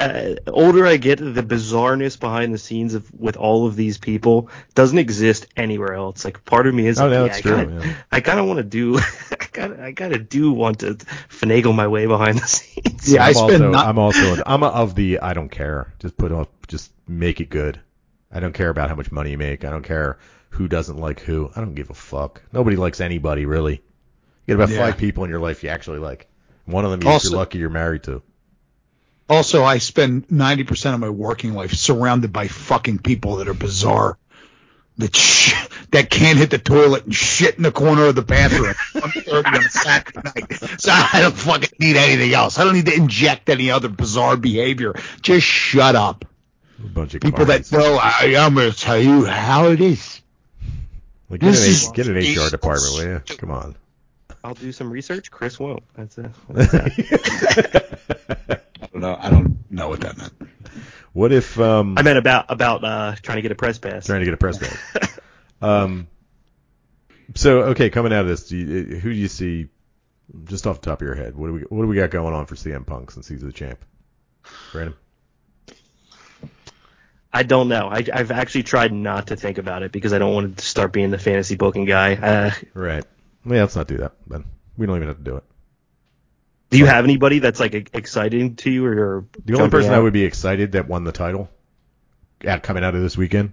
uh, older I get, the bizarreness behind the scenes of with all of these people doesn't exist anywhere else. Like part of me is Oh, like, no, yeah, I true, Kinda, yeah. I kind of want to do. (laughs) I kind of I kind of do want to finagle my way behind the (laughs) scenes. Yeah, I I'm spend also, not- I'm also I'm a, of the I don't care. Just put up just make it good. I don't care about how much money you make. I don't care who doesn't like who. I don't give a fuck. Nobody likes anybody really. You get about Yeah. five people in your life you actually like. One of them, if Also- you're lucky, you're married to. Also, I spend 90% of my working life surrounded by fucking people that are bizarre. That sh- that can't hit the toilet and shit in the corner of the bathroom at 1:30 on a Saturday night. So I don't fucking need anything else. I don't need to inject any other bizarre behavior. Just shut up. A bunch of People that know I, I'm going to tell you how it is. Like, get, This an, is- get an HR department, will you? Come on. I'll do some research. Chris won't. That's it. (laughs) That's that. I (laughs) don't know. I don't know what that meant. what if um I meant about about uh, trying to get a press pass. trying to get a press pass. (laughs) um. So okay, coming out of this, do you, who do you see? Just off the top of your head, what do we what do we got going on for CM Punk since he's the champ? Brandon. I don't know. I, I've actually tried not to think about it because I don't want to start being the fantasy booking guy. Uh, Right. Yeah, let's not do that. Then we don't even have to do it. Do you have anybody that's like exciting to you or? The only person I out? would be excited that won the title, at coming out of this weekend,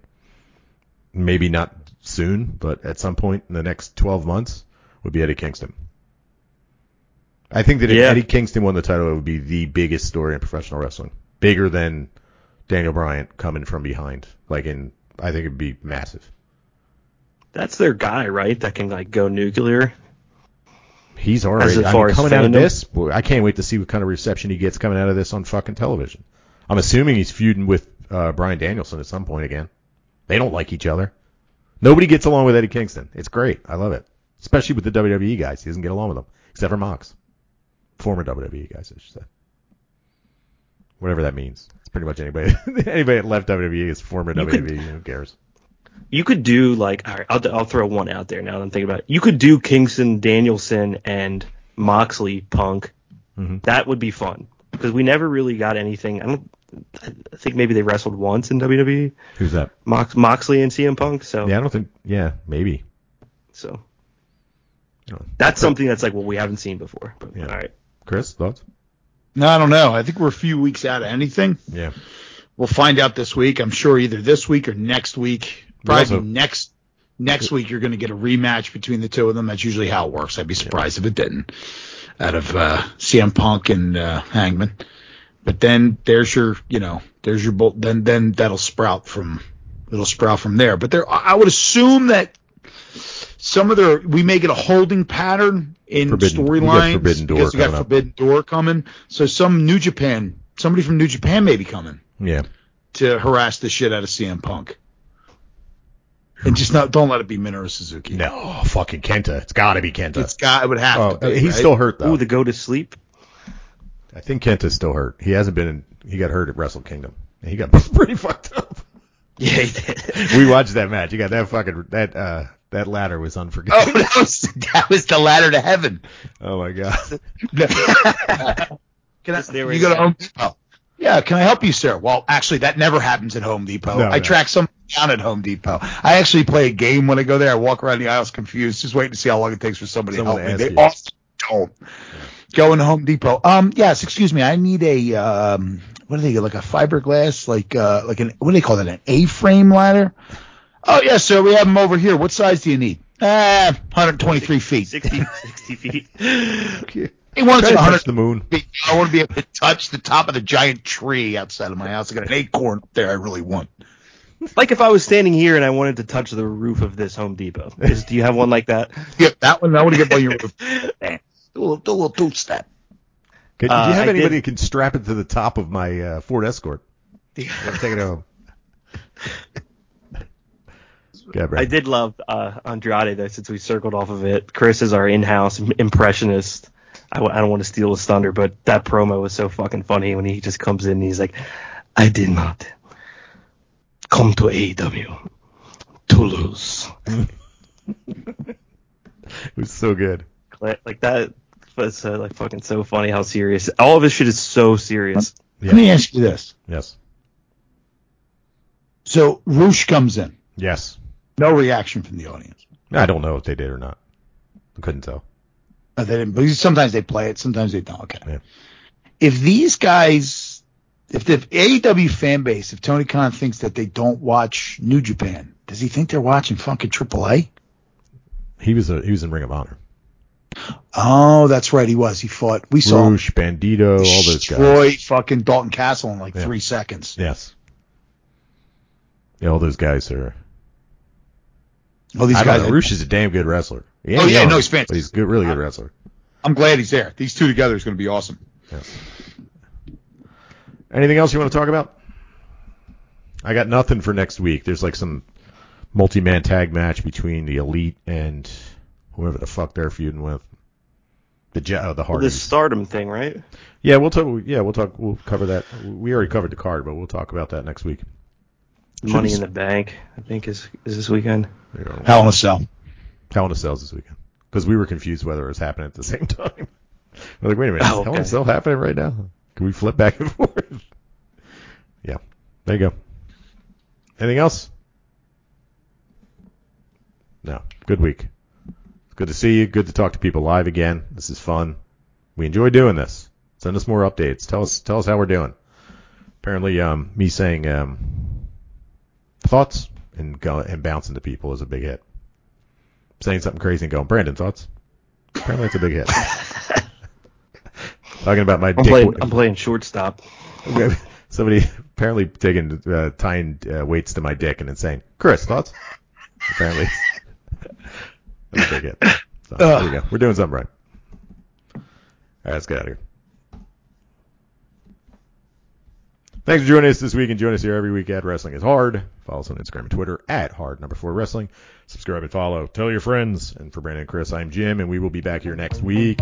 maybe not soon, but at some point in the next 12 months, would be Eddie Kingston. I think that if Yeah. Eddie Kingston won the title, it would be the biggest story in professional wrestling, bigger than Daniel Bryan coming from behind. Like in, I think it'd be massive. That's their guy, right? That can like go nuclear. He's already I mean, coming out of this. I can't wait to see what kind of reception he gets coming out of this on fucking television. I'm assuming he's feuding with uh, Bryan Danielson at some point again. They don't like each other. Nobody gets along with Eddie Kingston. It's great. I love it, especially with the WWE guys. He doesn't get along with them except for Mox, former WWE guys, I should say. Whatever that means. It's pretty much anybody. (laughs) anybody that left WWE is former You could- WWE. Who cares? You could do like, all right, I'll, I'll throw one out there now that I'm thinking about it. You could do Kingston, Danielson, and Moxley Punk. Mhm. That would be fun because we never really got anything. I don't. I think maybe they wrestled once in WWE. Who's that? Mox, Moxley and CM Punk. So Yeah, I don't think. Yeah, maybe. so I don't know. that's something that's like what we haven't seen before. But, Yeah. All right. Chris, thoughts? No, I don't know. I think we're a few weeks out of anything. Yeah. We'll find out this week. I'm sure either this week or next week. Probably also- next next week you're going to get a rematch between the two of them. That's usually how it works. I'd be surprised if it didn't. Out of uh, CM Punk and uh, Hangman. But then there's your, you know, there's your bolt. Then then that'll sprout from it'll sprout from there. But there, I would assume that some of their we may get a holding pattern in storylines Forbidden Door because we got. Forbidden Door coming. So some New Japan, somebody from New Japan may be coming Yeah. to harass the shit out of CM Punk. And just not don't let it be Minoru Suzuki. No, fucking Kenta. It's got to be Kenta. It's got it would have oh, to be. he's right? still hurt though. Ooh, the go to sleep. I think Kenta's still hurt. He hasn't been. In, he got hurt at Wrestle Kingdom. He got (laughs) pretty fucked up. Yeah, he did. (laughs) We watched that match. You got that fucking that uh that ladder was unforgettable. Oh, (laughs) that was that was the ladder to heaven. Oh my god. Can I, Just there you go to go. Home Depot. Yeah, can I help you, sir? Well, actually, that never happens at Home Depot. No, I no. track someone down at Home Depot. I actually play a game when I go there. I walk around the aisles confused, just waiting to see how long it takes for somebody Someone to to help me. They you. often don't. Go into Home Depot. Um, yes, excuse me. I need a um, what do they get? Like a fiberglass, like uh, like an what do they call that? An A-frame ladder. Oh yes, sir. We have them over here. What size do you need? Ah, 123 feet. 60, 60 feet. (laughs) He wants to touch the moon. I want to be able to touch the top of the giant tree outside of my house. I got an acorn up there. I really want. Like if I was standing here and I wanted to touch the roof of this Home Depot. Is, do you have one like that? (laughs) Yep, that one. I want to get by your roof. (laughs) Do a little, do a little two step. Can, Uh, do you have I anybody did- who can strap it to the top of my uh, Ford Escort? Let's (laughs) take it home. Yeah, I did love uh, Andrade though, since we circled off of it. Chris is our in-house impressionist. I, w- I don't want to steal his thunder, but that promo was so fucking funny when he just comes in and he's like, "I did not come to AEW to lose." (laughs) It was so good. Like like that was uh, like fucking so funny how serious. All of his shit is so serious. Yeah. Let me ask you this. Yes. So Roosh comes in. Yes. No reaction from the audience. I don't know if they did or not. I couldn't tell. Uh, they didn't, because sometimes they play it, sometimes they don't. Okay. Yeah. If these guys, if the AEW fan base, if Tony Khan thinks that they don't watch New Japan, does he think they're watching fucking AAA? He was a he was in Ring of Honor. Oh, that's right. He was. He fought. We saw him Bandito, all those guys. destroy fucking Dalton Castle in like Yeah. three seconds. Yes. Yeah, all those guys are. Oh, these I guys. know. Roosh is a damn good wrestler. He ain't Oh, yeah, young, no, he's fantastic. But he's good, really good wrestler. I'm glad he's there. These two together is going to be awesome. Anything else you want to talk about? I got nothing for next week. There's like some multi-man tag match between the Elite and whoever the fuck they're feuding with. The Je- oh, uh, the Well, Hardys. this stardom thing, right? yeah, we'll talk. Yeah, we'll talk. We'll cover that. We already covered the card, but we'll talk about that next week. Should Money be- in the Bank, I think is is this weekend. Hell in a Cell. Hell in a Cell's this weekend because we were confused whether it was happening at the (laughs) same time. We're like, wait a minute, Oh, Hell in a. Cell happening right now? Can we flip back and (laughs) forth? yeah, there you go. Anything else? No. Good week. It's good to see you. Good to talk to people live again. This is fun. We enjoy doing this. Send us more updates. Tell us tell us how we're doing. Apparently, um, me saying um, thoughts and go and bouncing to people is a big hit. Saying something crazy and going, Brandon, thoughts? Apparently, it's a big hit. Talking about my I'm dick. playing I'm playing shortstop. (laughs) Somebody apparently taking uh, tying uh, weights to my dick and then saying, "Chris, thoughts?" Apparently, (laughs) that's a big hit. So, there we go. We're doing something right. All right, let's get out of here. Thanks for joining us this week and join us here every week at Wrestling is Hard. Follow us on Instagram and Twitter at Hard Number Four Wrestling. Subscribe and follow. Tell your friends. And for Brandon and Chris, I'm Jim, and we will be back here next week.